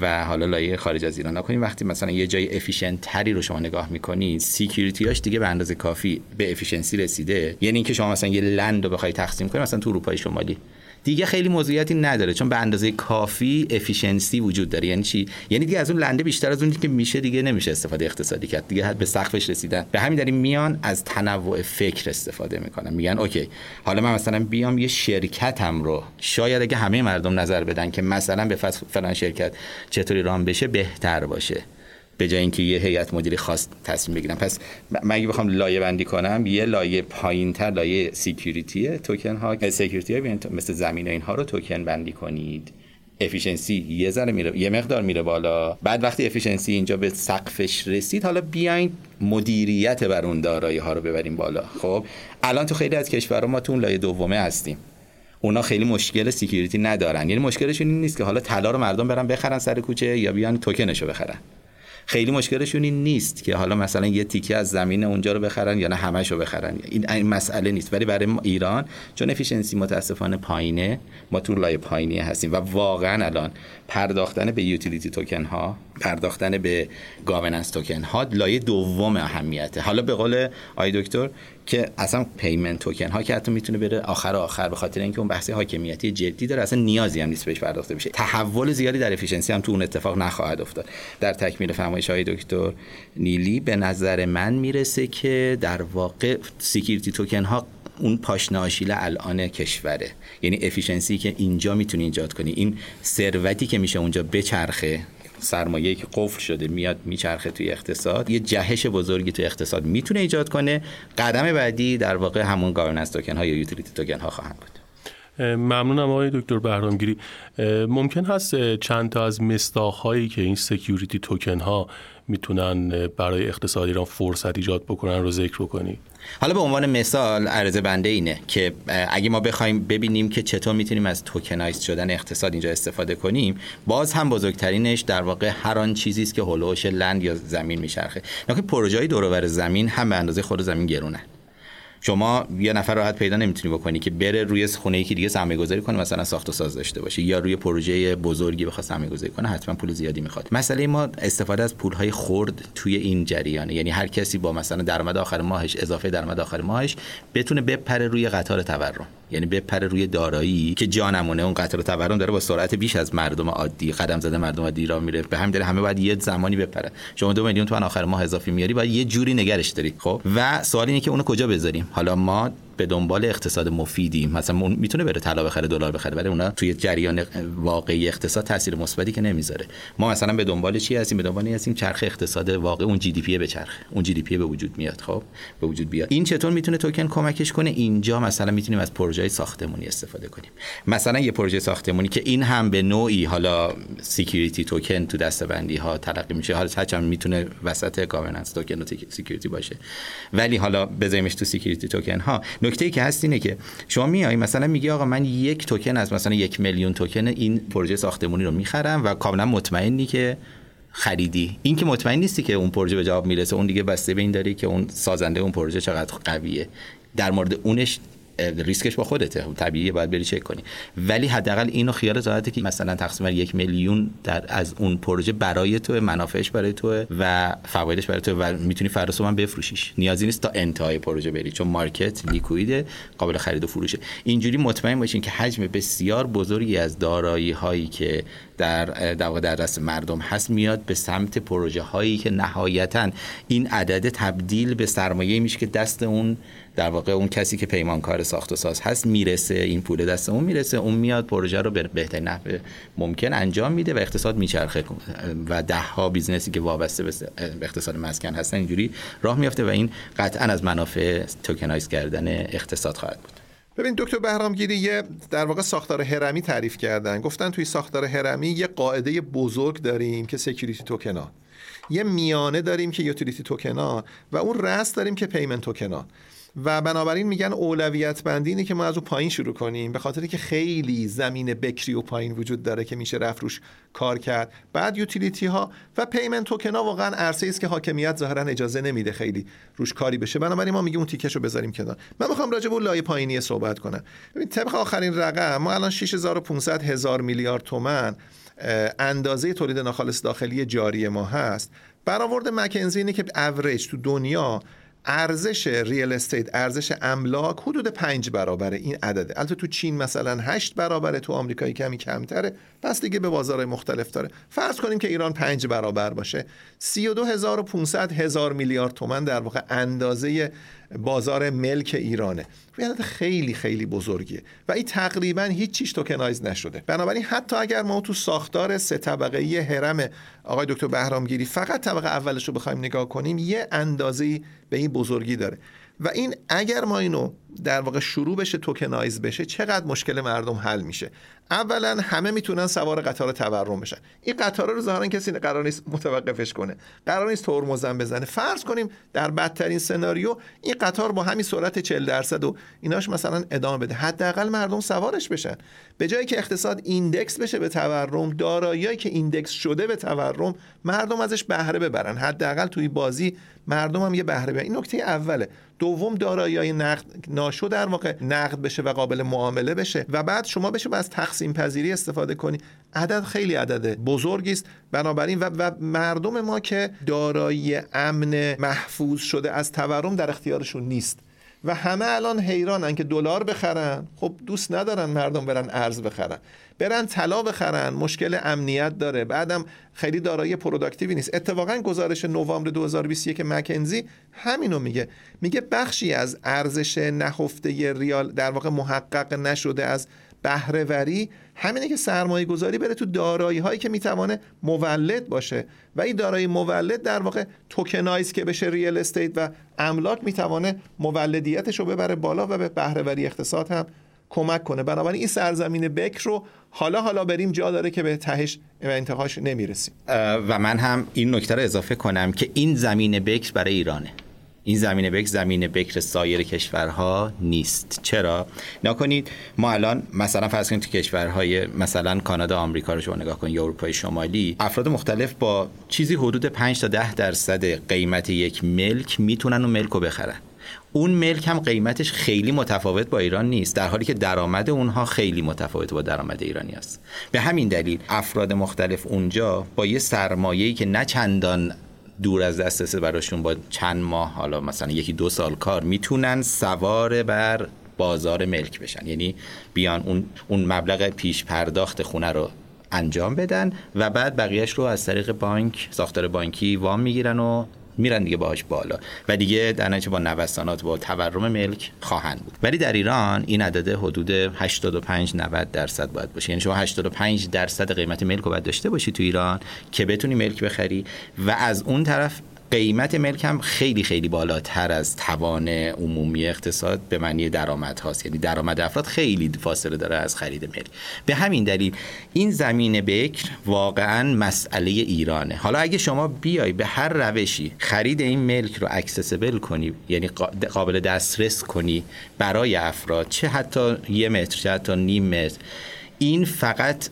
و حالا لایه خارج از ایران نگا کنیم. وقتی مثلا یه جای efficient تری رو شما نگاه می‌کنید security هاش دیگه به اندازه کافی به efficiency رسیده. یعنی اینکه شما مثلا یه land رو بخوای تقسیم کنی مثلا تو اروپای شمالی. دیگه خیلی موضوعیتی نداره چون به اندازه کافی efficiency وجود داره. یعنی چی؟ یعنی دیگه از اون land ه بیشتر از اون که میشه دیگه نمیشه استفاده اقتصادی کرد. دیگه به سقفش رسیدن. به همین دلیل میان از تنوع فکر استفاده می‌کنن. میگن okay حالا من مثلا بیام یه شرکتم رو. شاید اگه همه مردم نظر بدن که مثلا به فلان شرکت چطوری run بشه بهتر باشه. به جای اینکه یه هیئت مدیره ای خاص تصمیم بگیره. پس من اگه بخوام لایه بندی کنم یه لایه پایینتر لایه security token ها security ها مثل زمین اینها رو توکن بندی کنید. efficiency یه ذره میره یه مقدار میره بالا. بعد وقتی efficiency اینجا به سقفش رسید حالا بیاین مدیریت بر اون دارایی ها رو ببریم بالا. خب الان تو خیلی از کشورها ما تو اون لایه دومه هستیم. اونا خیلی مشکل security ندارن. یعنی مشکلشون این نیست که حالا طلا رو مردم برن بخرن سر کوچه یا بیان توکنشو بخرن. خیلی مشکلشون این نیست که حالا مثلا یه تیکه از زمین اونجا رو بخرن یا نه همشو بخرن. این مسئله نیست. ولی برای ایران چون efficiency متاسفانه پایینه ما تو لایه پایینی هستیم و واقعا الان پرداختن به utility token ها پرداختن به governance token ها لایه دوم اهمیته. حالا به قول آقای دکتر که اصلا payment token ها که حتی می‌تونه بره آخر آخر به خاطر اینکه اون بحث حاکمیتی جدی داره اصلا نیازی هم نیست بهش پرداخته بشه. تحول زیادی در efficiency هم تو اون اتفاق نخواهد افتاد. در تکمیل فرمایش های دکتر نیلی به نظر من می‌رسه که در واقع security token ها اون پاشنه الان کشوره. یعنی efficiency که اینجا می‌تونی ایجاد کنی. این ثروتی که میشه اونجا بچرخه سرمایه که قفل شده میاد میچرخه توی اقتصاد. یه جهش بزرگی توی اقتصاد می‌تونه ایجاد کنه. قدم بعدی در واقع همون governance token ها یا utility token ها خواهند بود. ممنونم آقای دکتر بهرامگیری. ممکن هست چند تا از مصداق هایی که این security token ها می‌تونن برای اقتصاد ایران فرصت ایجاد بکنن رو ذکر بکنی. حالا به عنوان مثال عرض بنده اینه که اگه ما بخوایم ببینیم که چطور می‌تونیم از tokenize شدن اقتصاد اینجا استفاده کنیم باز هم بزرگترینش در واقع هر آن چیزی است که حول و حوش land یا زمین میچرخه. نکته پروژه دور زمین هم به اندازه خود زمین گرونه شما یه نفر راحت پیدا نمی‌تونی بکنی که بره روی خونه یکی دیگه سرمایه گذاری کنه مثلا ساخت و ساز داشته باشه یا روی پروژه بزرگی بخواد سرمایه گذاری کنه حتما پول زیادی می‌خواد. مسئله ما استفاده از پول های خرد توی این جریانه. یعنی هر کسی با مثلا درآمد آخر ماهش اضافه درآمد آخر ماهش بتونه بپره روی قطار تورم. یعنی بپره روی دارایی که جانمونه اون قطار تورم داره با سرعت بیش از مردم عادی قدم زده مردم عادی را میره. به همین دلیل همه باید یه زمانی بپره. شما دو میلیون تومان آخر ماه اضافی میاری باید یه جوری نگرش داری خب؟ و سوال اینه که اونو کجا بذاریم؟ حالا ما به دنبال اقتصاد مفیدی. مثلا می‌تونه بره طلا بخره دلار بخره ولی اونا توی جریان واقعی اقتصاد تاثیر مثبتی که نمی‌ذاره. ما مثلا به دنبال چی هستیم؟ به دنبال این هستیم چرخ اقتصاد واقع اون جی دی پی به چرخ. اون GDP به وجود میاد خب؟ به وجود بیاد. این چطور می‌تونه توکن کمکش کنه؟ اینجا مثلا می‌تونیم از پروژه ساختمانی استفاده کنیم. مثلا یه پروژه ساختمانی که این هم به نوعی حالا security token تو دسته‌بندی ها تلقی میشه. حالا هرچند می‌تونه وسط governance token و security باشه. ولی حالا بذاریمش تو security token ها. نکته که هست اینه که شما میای مثلا میگی آقا من یک توکن از مثلا یک میلیون توکن این پروژه ساختمونی رو می‌خرم و کاملا مطمئنی که خریدی. این که مطمئن نیستی که اون پروژه به جواب می‌رسه اون دیگه بسته به این داری که اون سازنده اون پروژه چقدر قویه. در مورد اونش ریسکش با خودته. طبیعیه باید بری چک کنی. ولی حداقل اینو خیال راحته که مثلا تقسیم بر یک میلیون در از اون پروژه برای تو منافعش برای تو و فوایدش برای تو و می‌تونی فردا هم بفروشیش. نیازی نیست تا انتهای پروژه بری چون market liquid ه قابل خرید و فروشه. اینجوری مطمئن باشین که حجم بسیار بزرگی از دارایی هایی که در در در دست مردم هست میاد به سمت پروژه هایی که نهایتا این عدد تبدیل به سرمایه میشه که دست اون در واقع اون کسی که پیمانکار ساخت و ساز هست می‌رسه. این پول دست اون می‌رسه. اون میاد پروژه رو به بهترین نحو ممکن انجام میده و اقتصاد میچرخه. و ده ها business ی که وابسته به اقتصاد مسکن هستن اینجوری راه میافته و این قطعا از منافع tokenize کردن اقتصاد خواهد بود. ببین دکتر بهرامگیری یه در واقع ساختار هرمی تعریف کردن. گفتن توی ساختار هرمی یه قاعده بزرگ داریم که security token ا یه میانه داریم که utility token ا و اون رأس داریم که payment token ا و بنابراین میگن اولویت بندی اینه که ما از اون پایین شروع کنیم به خاطر که خیلی زمین بکری و پایین وجود داره که میشه رفت روش کار کرد. بعد utility ها و payment token ها واقعا عرصه است که حاکمیت ظاهرا اجازه نمیده خیلی روش کاری بشه. بنابراین ما میگیم اون تیکش رو بذاریم کنار. من می‌خوام راجع به لایه پایینی صحبت کنم. ببین طبق آخرین رقم ما الان 6500 هزار میلیارد تومن اندازه تولید ناخالص داخلی جاری ما هست. برآورد مکنزی اینه که اوریج تو دنیا ارزش real estate ارزش املاک حدود پنج برابر این عدده. البته تو چین مثلا هشت برابره تو آمریکا یه کمی کمتره. بستگی به بازارهای مختلف داره. فرض کنیم که ایران پنج برابر باشه. 32500 هزار میلیارد تومن در واقع اندازه بازار ملک ایرانه. عدد خیلی خیلی بزرگیه. و این تقریبا هیچ چیش tokenize نشده. بنابراین حتی اگر ما تو ساختار سه طبقه ای هرم آقای دکتر بهرامگیری فقط طبقه اولش رو بخوایم نگاه کنیم یه اندازه به این بزرگی داره. و این اگر ما اینو در واقع شروع بشه tokenize بشه چقدر مشکل مردم حل میشه. اولا همه می‌تونن سوار قطار تورم بشن. این قطار رو ظاهرا کسی قرار نیست متوقفش کنه. قرار نیست ترمزم بزنه. فرض کنیم در بدترین سناریو این قطار با همین سرعت 40 درصد و ایناش مثلا ادامه بده. حداقل مردم سوارش بشن. به جایی که اقتصاد index بشه به تورم داراییایی که index شده به تورم مردم ازش بهره ببرن. حداقل توی بازی مردم هم یه بهره ببرن. این نکته اوله. دوم دارایی نقد ناشو در واقع نقد بشه و قابل معامله بشه و بعد شما بشه از تقسیم پذیری استفاده کنی. عدد خیلی عدد بزرگی است. بنابراین و, و مردم ما که دارایی امن محفوظ شده از تورم در اختیارشون نیست. و همه الان حیرانن که دلار بخرن. خب دوست ندارن مردم برن ارز بخرن. برن طلا بخرن. مشکل امنیت داره. بعدم خیلی دارایی پروداکتیوی نیست. اتفاقا گزارش نوامبر 2021 مکنزی همینو میگه. میگه بخشی از ارزش نهفته ریال در واقع محقق نشده از بهرهوری همینه که سرمایه گذاری بره تو دارایی هایی که می‌توانه مولد باشه. و این دارایی مولد در واقع tokenize که بشه real estate و املاک می‌توانه مولدیتش رو ببره بالا و به بهرهوری اقتصاد هم کمک کنه. بنابراین این سرزمین بکر رو حالا حالا بریم جا داره که به تهش و انتهاش نمی‌رسیم. و من هم این نکته رو اضافه کنم که این زمین بکر برای ایرانه. این زمین بکر زمین بکر سایر کشورها نیست. چرا؟ نکنید ما الان مثلا فرض کنید تو کشورهای مثلا کانادا آمریکا رو شما نگاه کنید یا اروپای شمالی افراد مختلف با چیزی حدود 5 تا 10 درصد قیمت یک ملک می‌تونن اون ملک رو بخرن. اون ملک هم قیمتش خیلی متفاوت با ایران نیست در حالی که درآمد اونها خیلی متفاوت با درآمد ایرانی است. به همین دلیل افراد مختلف اونجا با یه سرمایه‌ای که نه چندان دور از دسترس براشون با چند ماه حالا مثلا یکی دو سال کار می‌تونن سوار بر بازار ملک بشن. یعنی بیان اون, اون مبلغ پیش پرداخت خونه رو انجام بدن و بعد بقیهش رو از طریق بانک ساختار بانکی وام می‌گیرن و میرن دیگه باهاش بالا. و دیگه در نتیجه با نوسانات با تورم ملک خواهند بود. ولی در ایران این عدد حدود 85 90 درصد باید باشه. یعنی شما 85 درصد قیمت ملک رو باید داشته باشی تو ایران که بتونی ملک بخری. و از اون طرف قیمت ملک هم خیلی خیلی بالاتر از توان عمومی اقتصاد به معنی درآمد هاست. یعنی درآمد افراد خیلی فاصله داره از خرید ملک. به همین دلیل این زمین بکر واقعا مسئله ایرانه. حالا اگه شما بیای به هر روشی خرید این ملک رو اکسسبل کنی یعنی قابل دسترس کنی برای افراد چه حتی یه متر چه حتی نیم متر این فقط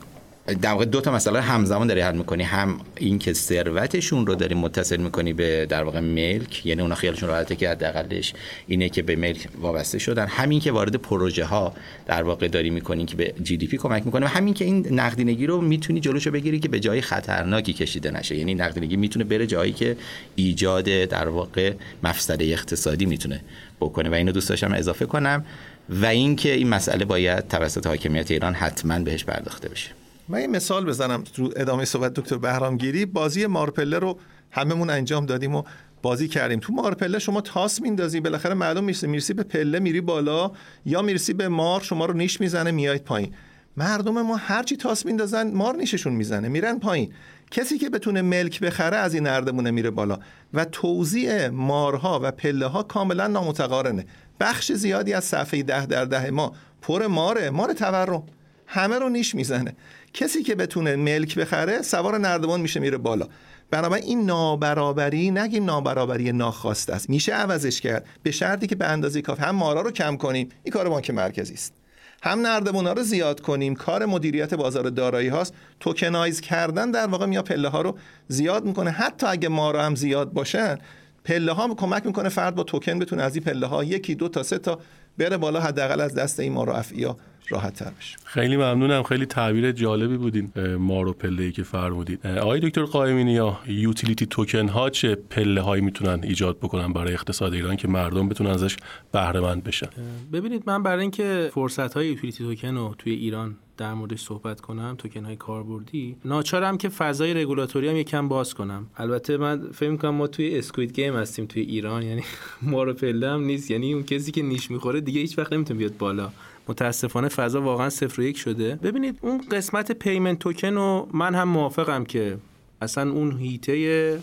در واقع دو تا مسئله همزمان داری حل می‌کنی. هم اینکه ثروتشون رو داری متصل می‌کنی به در واقع ملک یعنی اونا خیالشون راحته که حداقلش اینه که به ملک وابسته شدن. همین که وارد پروژه ها در واقع داری می‌کنی که به جی دی پی کمک می‌کنه و همین که این نقدینگی رو می‌تونی جلوشو بگیری که به جای خطرناکی کشیده نشه. یعنی نقدینگی می‌تونه بره جایی که ایجاد در واقع مفسده اقتصادی می‌تونه بکنه. و اینو دوست داشتم اضافه کنم. و اینکه این مسئله باید توسط حاکمیت ایران حتما بهش پرداخته بشه. من یه مثال بزنم تو ادامه صحبت دکتر بهرامگیری بازی مارپله رو هممون انجام دادیم و بازی کردیم. تو مارپله شما تاس میندازی بالاخره معلوم میشه می‌رسی به پله میری بالا یا می‌رسی به مار شما رو نیش می‌زنه میاید پایین. مردم ما هرچی تاس میندازن مار نیششون می‌زنه میرن پایین. کسی که بتونه ملک بخره از این نردمونه میره بالا. و توزیع مارها و پله ها کاملا نامتقارنه. بخش زیادی از صفحه ده در ده ما پر ماره مار تورم. همه رو نیش می‌زنه. کسی که بتونه ملک بخره سوار نردبان میشه میره بالا. بنابراین این نابرابری نگیم نابرابری ناخواسته است. میشه عوضش کرد. به شرطی که به اندازه کافی هم مارا رو کم کنیم. این کار بانک مرکزی است. هم نردبونا رو زیاد کنیم. کار مدیریت بازار دارایی هاست. توکنایز کردن در واقع میا پله ها رو زیاد می‌کنه. حتی اگه مارا هم زیاد باشن پله ها کمک می‌کنه فرد با توکن بتونه از این پله ها یکی دو تا سه تا بره بالا حداقل از دست این مارا افعیا راحت تر بشه. خیلی ممنونم. خیلی تعبیر جالبی بودین مارو پله ای که فرمودید آقای دکتر قائمینی یا utility token ها چه پله هایی می‌تونن ایجاد بکنن برای اقتصاد ایران که مردم بتونن ازش بهره مند بشن ببینید من برای اینکه فرصت های utility token رو توی ایران در موردش صحبت کنم توکن های کاربردی ناچارم که فضای رگولاتوری هم یکم باز کنم. البته من فکر می‌کنم ما توی Squid Game هستیم توی ایران یعنی *laughs* مار و پله هم نیست. یعنی اون کسی که نیش می‌خوره دیگه هیچ وقت نمی‌تونه بیاد بالا. متاسفانه فضا واقعا صفر و یک شده. ببینید اون قسمت payment token و من هم موافقم که اصلا اون حیطه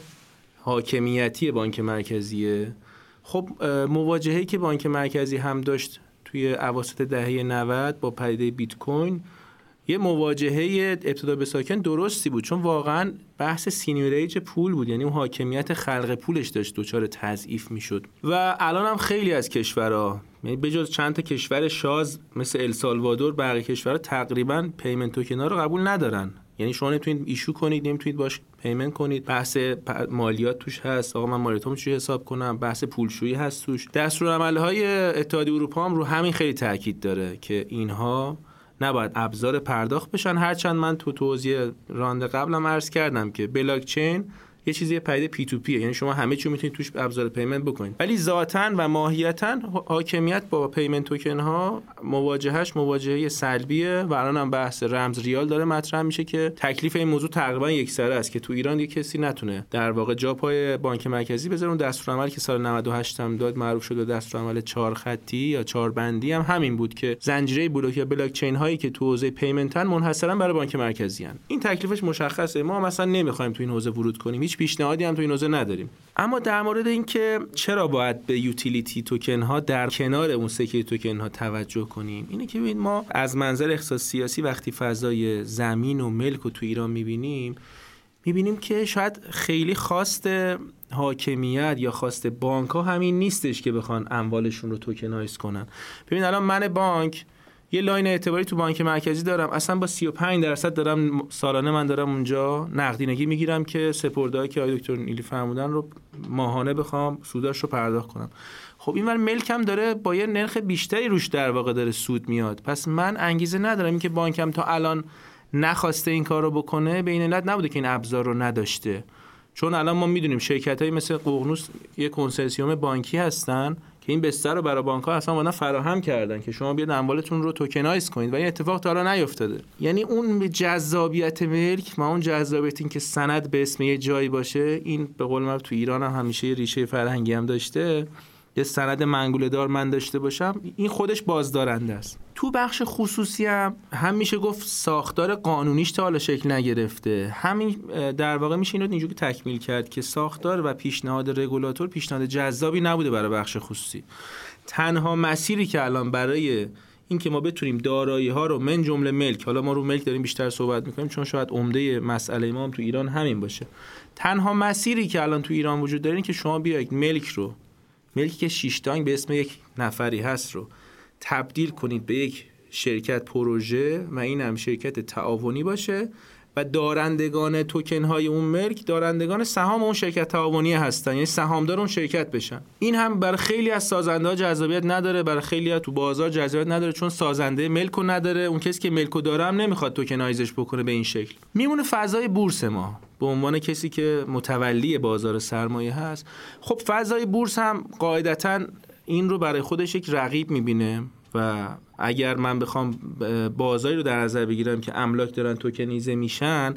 حاکمیتی بانک مرکزیه. خب مواجهه که بانک مرکزی هم داشت توی اواسط دهه 90 با پدیده بیت کوین یه مواجهه ابتدا به ساکن درستی بود چون واقعا بحث seigniorage پول بود یعنی اون حاکمیت خلق پولش داشت دچار تضعیف می‌شد. و الان هم خیلی از کشورها یعنی بجز چند تا کشور شاذ مثل السالوادور بقیه کشورها تقریبا payment token رو قبول ندارن. یعنی شما نمی‌تونید issue کنید نمی‌تونید باش payment کنید. بحث مالیات توش هست. آقا من مالیاتم چی حساب کنم؟ بحث پولشویی هست توش. های اتحادیه اروپا هم رو همین خیلی تاکید داره که اینها نباید ابزار پرداخت بشن. هرچند من تو توضیح راند قبلم عرض کردم که بلاک چین یه چیزی پدیده peer to peer ه یعنی شما همه چی می‌تونید توش ابزار payment بکنید. ولی ذاتا و ماهیتا حاکمیت با payment token ها مواجهش مواجهه سلبیه و الان هم بحث رمز ریال داره مطرح میشه که تکلیف این موضوع تقریبا یکسره است که تو ایران یه کسی نتونه در واقع جا پای بانک مرکزی بذاره. اون دستورالعمل که سال 98 هم داد معروف شد دستورالعمل چهار خطی یا چهار بندی هم همین بود که زنجیره بلوک یا بلاک چین هایی که تو حوزه payment ن منحصرا برای بانک مرکزی هن. این تکلیفش مشخصه. ما مثلا نمی‌خوایم تو این حوزه ورود کنیم. پیشنهادی هم تو این حوزه نداریم. اما در مورد اینکه چرا باید به utility token ها در کنار اون security token ها توجه کنیم اینه که ببین ما از منظر اقتصاد سیاسی وقتی فضای زمین و ملک رو تو ایران می‌بینیم می‌بینیم که شاید خیلی خواست حاکمیت یا خواست بانک ها همین نیستش که بخوان اموالشون رو tokenize کنن. ببین الان من بانک یه لاین اعتباری تو بانک مرکزی دارم. اصلا با 35 درصد دارم سالانه من دارم اونجا نقدینگی می‌گیرم که سپردهایی که آقای دکتر نیلی فرمودن رو ماهانه بخوام سوداش رو پرداخت کنم. خب این ملکم داره با یه نرخ بیشتری روش در واقع داره سود میاد. پس من انگیزه ندارم اینکه بانکم تا الان نخواسته این کار رو بکنه به این علت نبوده که این ابزار رو نداشته. چون الان ما می‌دونیم شرکت های مثل ققنوس یه کنسرسیوم بانکی هستن. که این بستر رو برای بانک ها اصلا فراهم کردن که شما بیاد اموالتون رو توکنایز کنید و این اتفاق تا حالا نیفتاده. یعنی اون جذابیت ملک ما اون جذابیت این که سند به اسم یه جایی باشه این به قول من تو ایران هم همیشه ریشه فرهنگی هم داشته. یه سند منگوله دار من داشته باشم این خودش بازدارنده است. تو بخش خصوصی هم هم میشه گفت ساختار قانونیش تا حالا شکل نگرفته. همین در واقع میشه اینو اینجوری تکمیل کرد که ساختار و پیشنهاد رگولاتور پیشنهاد جذابی نبوده برای بخش خصوصی. تنها مسیری که الان برای اینکه ما بتونیم دارایی ها رو من جمله ملک حالا ما رو ملک داریم بیشتر صحبت می‌کنیم چون شاید عمده مسئله ما هم تو ایران همین باشه. تنها مسیری که الان تو ایران وجود داره این که شما بیاید ملک رو ملکی که شیشتانگ به اسم یک نفری هست رو تبدیل کنید به یک شرکت پروژه و این هم شرکت تعاونی باشه و دارندگان توکن های اون ملک دارندگان سهام اون شرکت تعاونی هستن. یعنی سهامدار اون شرکت بشن. این هم برای خیلی از سازنده ها جذابیت نداره برای خیلی ها تو بازار جذابیت نداره چون سازنده ملک نداره. اون کسی که ملک رو داره هم نمی‌خواد توکنایزش بکنه به این شکل. میمونه فضای بورس ما. به عنوان کسی که متولی بازار سرمایه هست. خب فضای بورس هم قاعدتا این رو برای خودش یک رقیب می‌بینه و اگر من بخوام بازاری رو در نظر بگیرم که املاک دارن توکنیزه میشن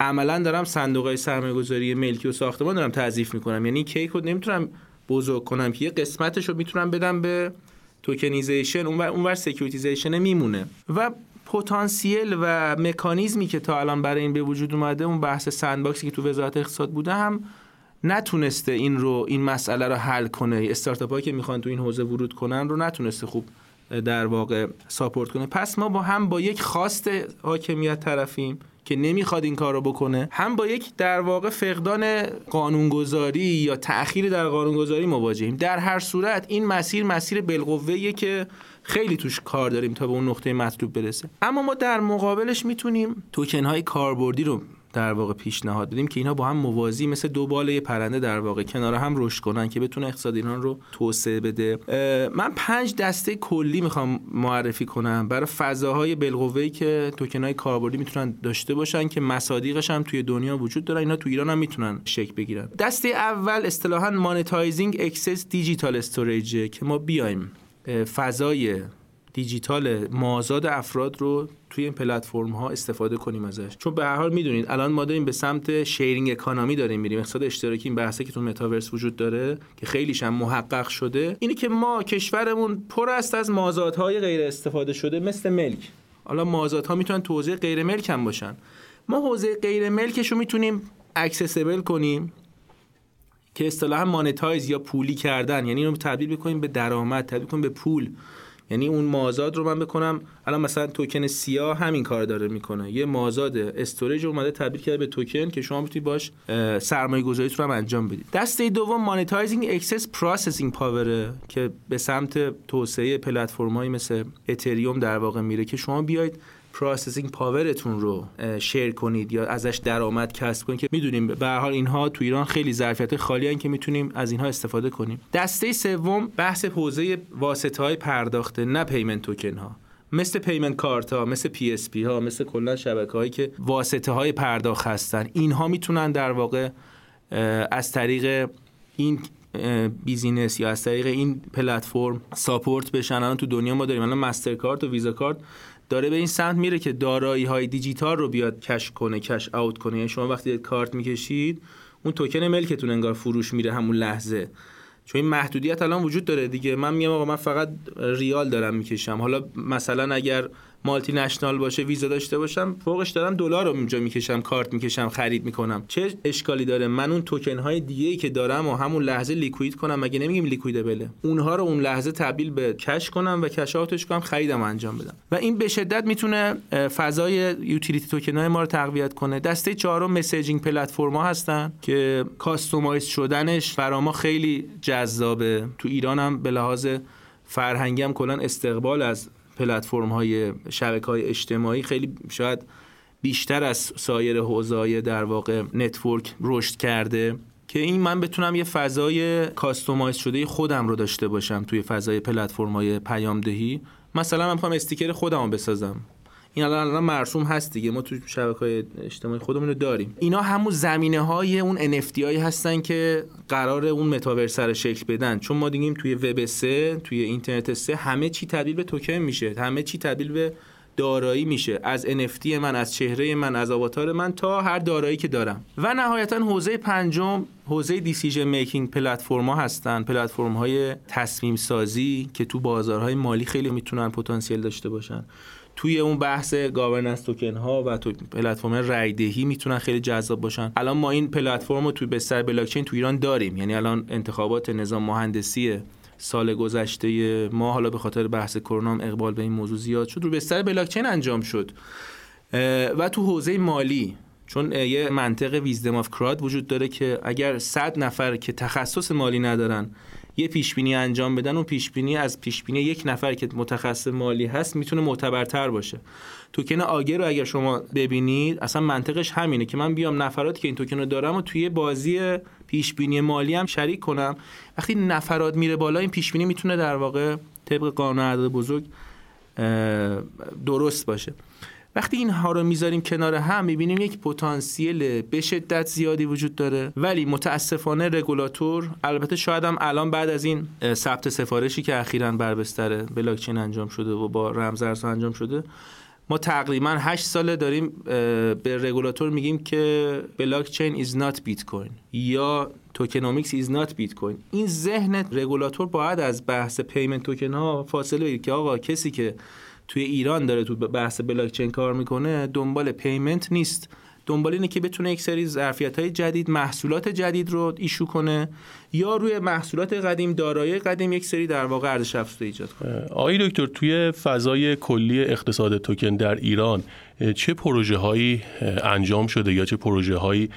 عملا دارم صندوق های سرمایه گذاری ملکی و ساختمان دارم تعریف می‌کنم. یعنی کیک رو نمی‌تونم بزرگ کنم که یه قسمتش رو می‌تونم بدم به tokenization اونور اونور securitization میمونه. و پتانسیل و مکانیزمی که تا الان برای این به وجود اومده اون بحث sandbox ی که تو وزارت اقتصاد بوده هم نتونسته این رو این مسئله رو حل کنه. استارتاپ هایی که می‌خوان تو این حوزه ورود کنن رو نتونسته خوب در واقع ساپورت کنه. پس ما با هم با یک خواست حاکمیت طرفیم که نمی‌خواد این کار رو بکنه. هم با یک در واقع فقدان قانونگذاری یا تأخیر در قانونگذاری مواجهیم. در هر صورت این مسیر مسیر بالقوه که خیلی توش کار داریم تا به اون نقطه مطلوب برسه. اما ما در مقابلش می‌تونیم توکن های کاربردی رو در واقع پیشنهاد بدیم که اینا با هم موازی مثل دو باله پرنده در واقع کنار هم رشد کنن که بتونه اقتصاد ایران رو توسعه بده. من پنج دسته کلی می‌خوام معرفی کنم. برای فضاهای بالقوه‌ای که توکنای کاربردی می‌تونن داشته باشن که مصادیقش هم توی دنیا وجود دارن اینا تو ایران هم می‌تونن شکل بگیرن. دسته اول اصطلاحا monetizing excess digital storage که ما بیایم. فضای دیجیتال مازاد افراد رو توی این پلتفرم ها استفاده کنیم ازش. چون به هر حال می‌دونید الان ما داریم به سمت sharing economy داریم میریم. اقتصاد اشتراکی این بحثه که تو متاورس وجود داره که خیلیش هم محقق شده اینی که ما کشورمون پر است از مازادهای غیر استفاده شده مثل ملک. حالا مازادها می‌تونن تو حوزه غیر ملک هم باشن. ما حوزه غیر ملکش رو می‌تونیم accessible کنیم که اصطلاحا monetize یا پولی کردن. یعنی اینو تبدیل بکنیم به درآمد تبدیل کنیم به پول. یعنی اون مازاد رو من بکنم الان مثلا توکن سیا همین کار داره می‌کنه. یه مازاد storage اومده تبدیل کرده به توکن که شما می‌تونید باش سرمایه گذاری رو هم انجام بدید. دسته دوم monetizing excess processing power که به سمت توسعه پلتفرم‌های مثل اتریوم در واقع میره که شما بیاید processing power تون رو share کنید یا ازش درآمد کسب کنید که می‌دونیم. به هر حال اینها تو ایران خیلی ظرفیت خالی هن که می‌تونیم از اینها استفاده کنیم. دسته سوم بحث حوزه واسطه های پرداخته نه payment token ها مثل payment card ها مثل PSP ها مثل کلا شبکه هایی که واسطه های پرداخت هستن اینها می‌تونن در واقع از طریق این business یا از طریق این پلتفرم support بشن. الان تو دنیا ما داریم. الان مسترکارت و ویزا کارت داره به این سمت میره که دارایی های دیجیتال رو بیاد کش کنه کش اوت کنه. یعنی شما وقتی کارت می‌کشید اون توکن ملکتون انگار فروش میره همون لحظه. چون این محدودیت الان وجود داره دیگه. من میگم آقا من فقط ریال دارم می‌کشم. حالا مثلا اگر مالتی نشنال باشه ویزا داشته باشم فوقش دارم دلار رو اونجا می‌کشم کارت می‌کشم خرید می‌کنم. چه اشکالی داره؟ من اون توکن های دیگه ای که دارم و همون لحظه لیکوید کنم مگه نمیگیم لیکوید بله؟ اونها رو اون لحظه تبدیل به کش کنم و کش آوتش کنم خریدم انجام بدم. و این به شدت می‌تونه فضای utility token های ما رو تقویت کنه. دسته چهارم messaging platform ها هستن که customize شدنش برای ما خیلی جذابه. تو ایران هم به لحاظ فرهنگی هم کلا استقبال از پلتفرم های شبکه های اجتماعی خیلی شاید بیشتر از سایر حوزه‌های در واقع network رشد کرده که این من بتونم یه فضای customize شده خودم رو داشته باشم توی فضای پلتفرم های پیامدهی. مثلا من می‌خوام استیکر خودم رو بسازم. این الان الان مرسوم هست دیگه. ما تو شبکه های اجتماعی خودمون رو داریم. اینا همون زمینه های اون NFT هایی هستن که قرار اون متاورس رو شکل بدن. چون ما میگیم توی وب 3 توی اینترنت 3 همه چی تبدیل به توکن میشه. همه چی تبدیل به دارایی میشه. از NFT من از چهره من از آواتار من تا هر دارایی که دارم. و نهایتا حوزه پنجم حوزه decision making platform ها هستن. پلتفرم های تصمیم سازی که تو بازارهای مالی خیلی می‌تونن پتانسیل داشته باشن. توی اون بحث governance token ها و تو پلتفرم رایدهی می‌تونن خیلی جذاب باشن. الان ما این پلتفرم رو توی بستر بلاکچین تو ایران داریم. یعنی الان انتخابات نظام مهندسی سال گذشته ما حالا به خاطر بحث کرونا اقبال به این موضوع زیاد شد رو بستر بلاکچین انجام شد. و تو حوزه مالی چون یه منطق wisdom of crowd وجود داره که اگر 100 نفر که تخصص مالی ندارن یه پیش بینی انجام بدن و پیش بینی از پیش بینی یک نفر که متخصص مالی هست می‌تونه معتبرتر باشه. توکن آگر رو اگر شما ببینید اصلا منطقش همینه که من بیام نفراتی که این توکن رو دارم و توی بازی پیش بینی مالی هم شریک کنم. وقتی نفرات میره بالا این پیش بینی می‌تونه در واقع طبق قانون عدد بزرگ درست باشه. وقتی اینها رو می‌ذاریم کنار هم می‌بینیم یک پتانسیل به شدت زیادی وجود داره. ولی متاسفانه رگولاتور البته شاید هم الان بعد از این ثبت سفارشی که اخیرا بر بستر بلاکچین انجام شده و با رمز انجام شده ما تقریبا 8 ساله داریم به رگولاتور میگیم که blockchain is not bitcoin یا tokenomics is not bitcoin این ذهن رگولاتور باید از بحث payment token ها فاصله بگیره که آقا کسی که توی ایران داره تو بحث بلاکچین کار می‌کنه دنبال payment نیست. دنبال اینه که بتونه یک سری ظرفیت های جدید محصولات جدید رو issue کنه یا روی محصولات قدیم دارایی قدیم یک سری در واقع ارزش افزوده ایجاد کنه. آقای دکتر توی فضای کلی اقتصاد توکن در ایران چه پروژه هایی انجام شده یا چه پروژه هایی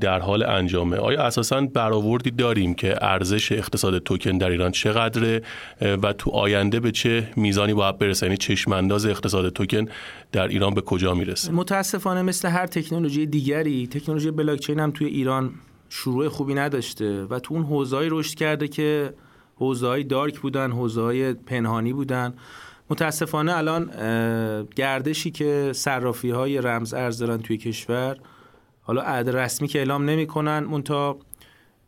در حال انجامه؟ آیا اساسا برآوردی داریم که ارزش اقتصاد توکن در ایران چقدره و تو آینده به چه میزانی باید برسه؟ یعنی چشم انداز اقتصاد توکن در ایران به کجا می‌رسه؟ متاسفانه مثل هر تکنولوژی دیگری تکنولوژی بلاکچین هم توی ایران شروع خوبی نداشته و تو اون حوزه‌ای رشد کرده که حوزه‌های دارک بودن حوزه‌های پنهانی بودن. متاسفانه الان گردشی که صرافی های رمز ارز دارن توی کشور حالا عدد رسمی که اعلام نمی‌کنن مونتا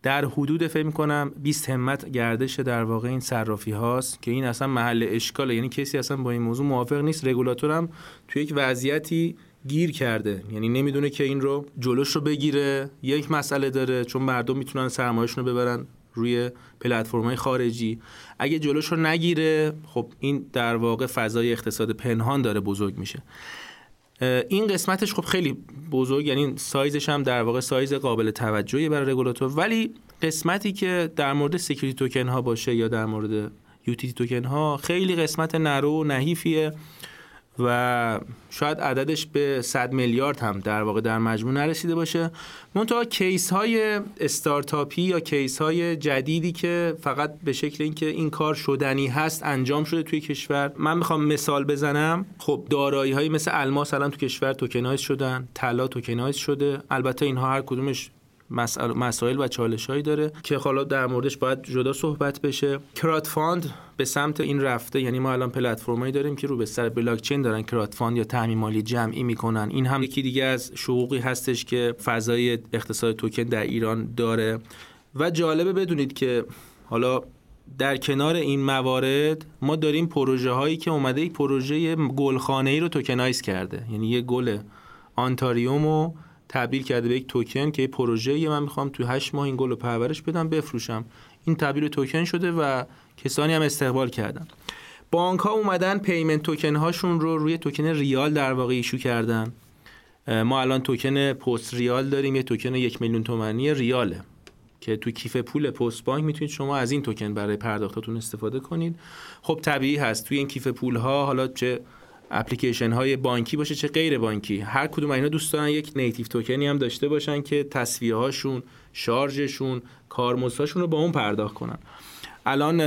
در حدود فکر می‌کنم 20 همت گردش در واقع این صرافی هاست که این اصلا محل اشکاله. یعنی کسی اصلا با این موضوع موافق نیست. رگولاتور هم توی یک وضعیتی گیر کرده. یعنی نمی‌دونه که این رو جلوش رو بگیره یک مسئله داره چون مردم می‌تونن سرمایهشون رو ببرن. روی پلتفرم‌های خارجی. اگه جلوش رو نگیره خب این در واقع فضای اقتصاد پنهان داره بزرگ میشه. این قسمتش خب خیلی بزرگ یعنی سایزش هم در واقع سایز قابل توجهی برای رگولاتور ولی قسمتی که در مورد security token ها باشه یا در مورد utility token ها خیلی قسمت لاغر و نحیفیه. و شاید عددش به 100 میلیارد هم در واقع در مجموع نرسیده باشه. منتها case های استارتاپی یا case های جدیدی که فقط به شکل اینکه این کار شدنی هست انجام شده توی کشور. من می‌خوام مثال بزنم. خب دارایی های مثل الماس الان تو کشور tokenize شدن طلا tokenize شده. البته اینها هر کدومش مسائل و چالش هایی داره که حالا در موردش باید جدا صحبت بشه. crowdfund به سمت این رفته یعنی ما الان پلتفرمایی داریم که رو بستر بلاک چین دارن crowdfund یا تامین مالی جمعی می‌کنن. این هم یکی دیگه از شقوقی هستش که فضای اقتصاد توکن در ایران داره. و جالبه بدونید که حالا در کنار این موارد ما داریم پروژه هایی که اومده یک پروژه گلخانه ای رو tokenize کرده. یعنی یه گل آنتوریومو تبدیل کرده به یک توکن که یه پروژه من می‌خوام تو 8 ماه این گل رو پرورش بدم بفروشم. این تبدیل توکن شده و کسانی هم استقبال کردن. بانک ها اومدن payment token هاشون رو روی توکن ریال در واقع issue کردن. ما الان توکن پست ریال داریم یه توکن یک میلیون تومانی ریاله که تو کیف پول پست بانک می‌تونید شما از این توکن برای پرداختتون استفاده کنید. خب طبیعی هست. توی این کیف پول ها حالا چه اپلیکیشن های بانکی باشه چه غیر بانکی. هر کدوم اینا دوست دارن یک native توکنی هم داشته باشن که تسویه هاشون شارژشون کارمزدشون رو با اون پرداخت کنن. الان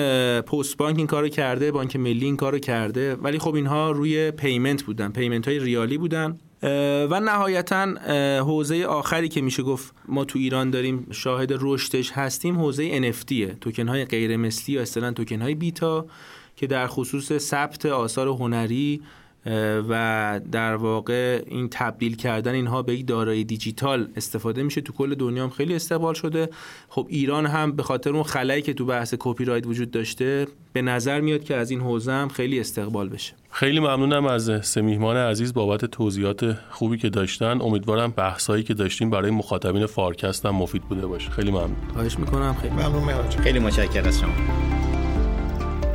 پست بانک این کارو کرده بانک ملی این کارو کرده ولی خب اینها روی payment بودن payment های ریالی بودن. و نهایتا حوزه آخری که میشه گفت ما تو ایران داریم شاهد رشدش هستیم حوزه NFT توکن های غیر مثلی یا اصطلاحا توکن های بیتا که در خصوص ثبت آثار هنری و در واقع این تبدیل کردن اینها به یک دارایی دیجیتال استفاده میشه. تو کل دنیا هم خیلی استقبال شده. خب ایران هم به خاطر اون خلایی که تو بحث کپی رایت وجود داشته به نظر میاد که از این حوزه هم خیلی استقبال بشه. خیلی ممنونم از سه عزیز بابت توضیحات خوبی که داشتن. امیدوارم بحثایی که داشتیم برای مخاطبین فارکست هم مفید بوده باشه. خیلی ممنون. خواهش می‌کنم. خیلی ممنون. خیلی متشکرم از شما.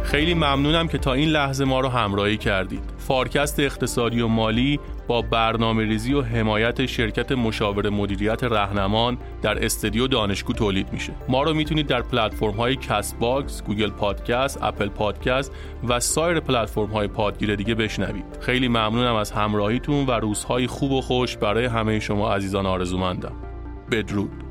خیلی ممنونم که تا این لحظه ما رو همراهی کردید. فارکست اقتصادی و مالی با برنامه ریزی و حمایت شرکت مشاور مدیریت رهنمان در استودیو دانشگو تولید میشه. ما رو می‌تونید در پلتفرم های کست باکس، گوگل پادکست، اپل پادکست و سایر پلتفرم های پادگیر دیگه بشنوید. خیلی ممنونم از همراهیتون و روزهای خوب و خوش برای همه شما عزیزان آرزومندم. بدرود.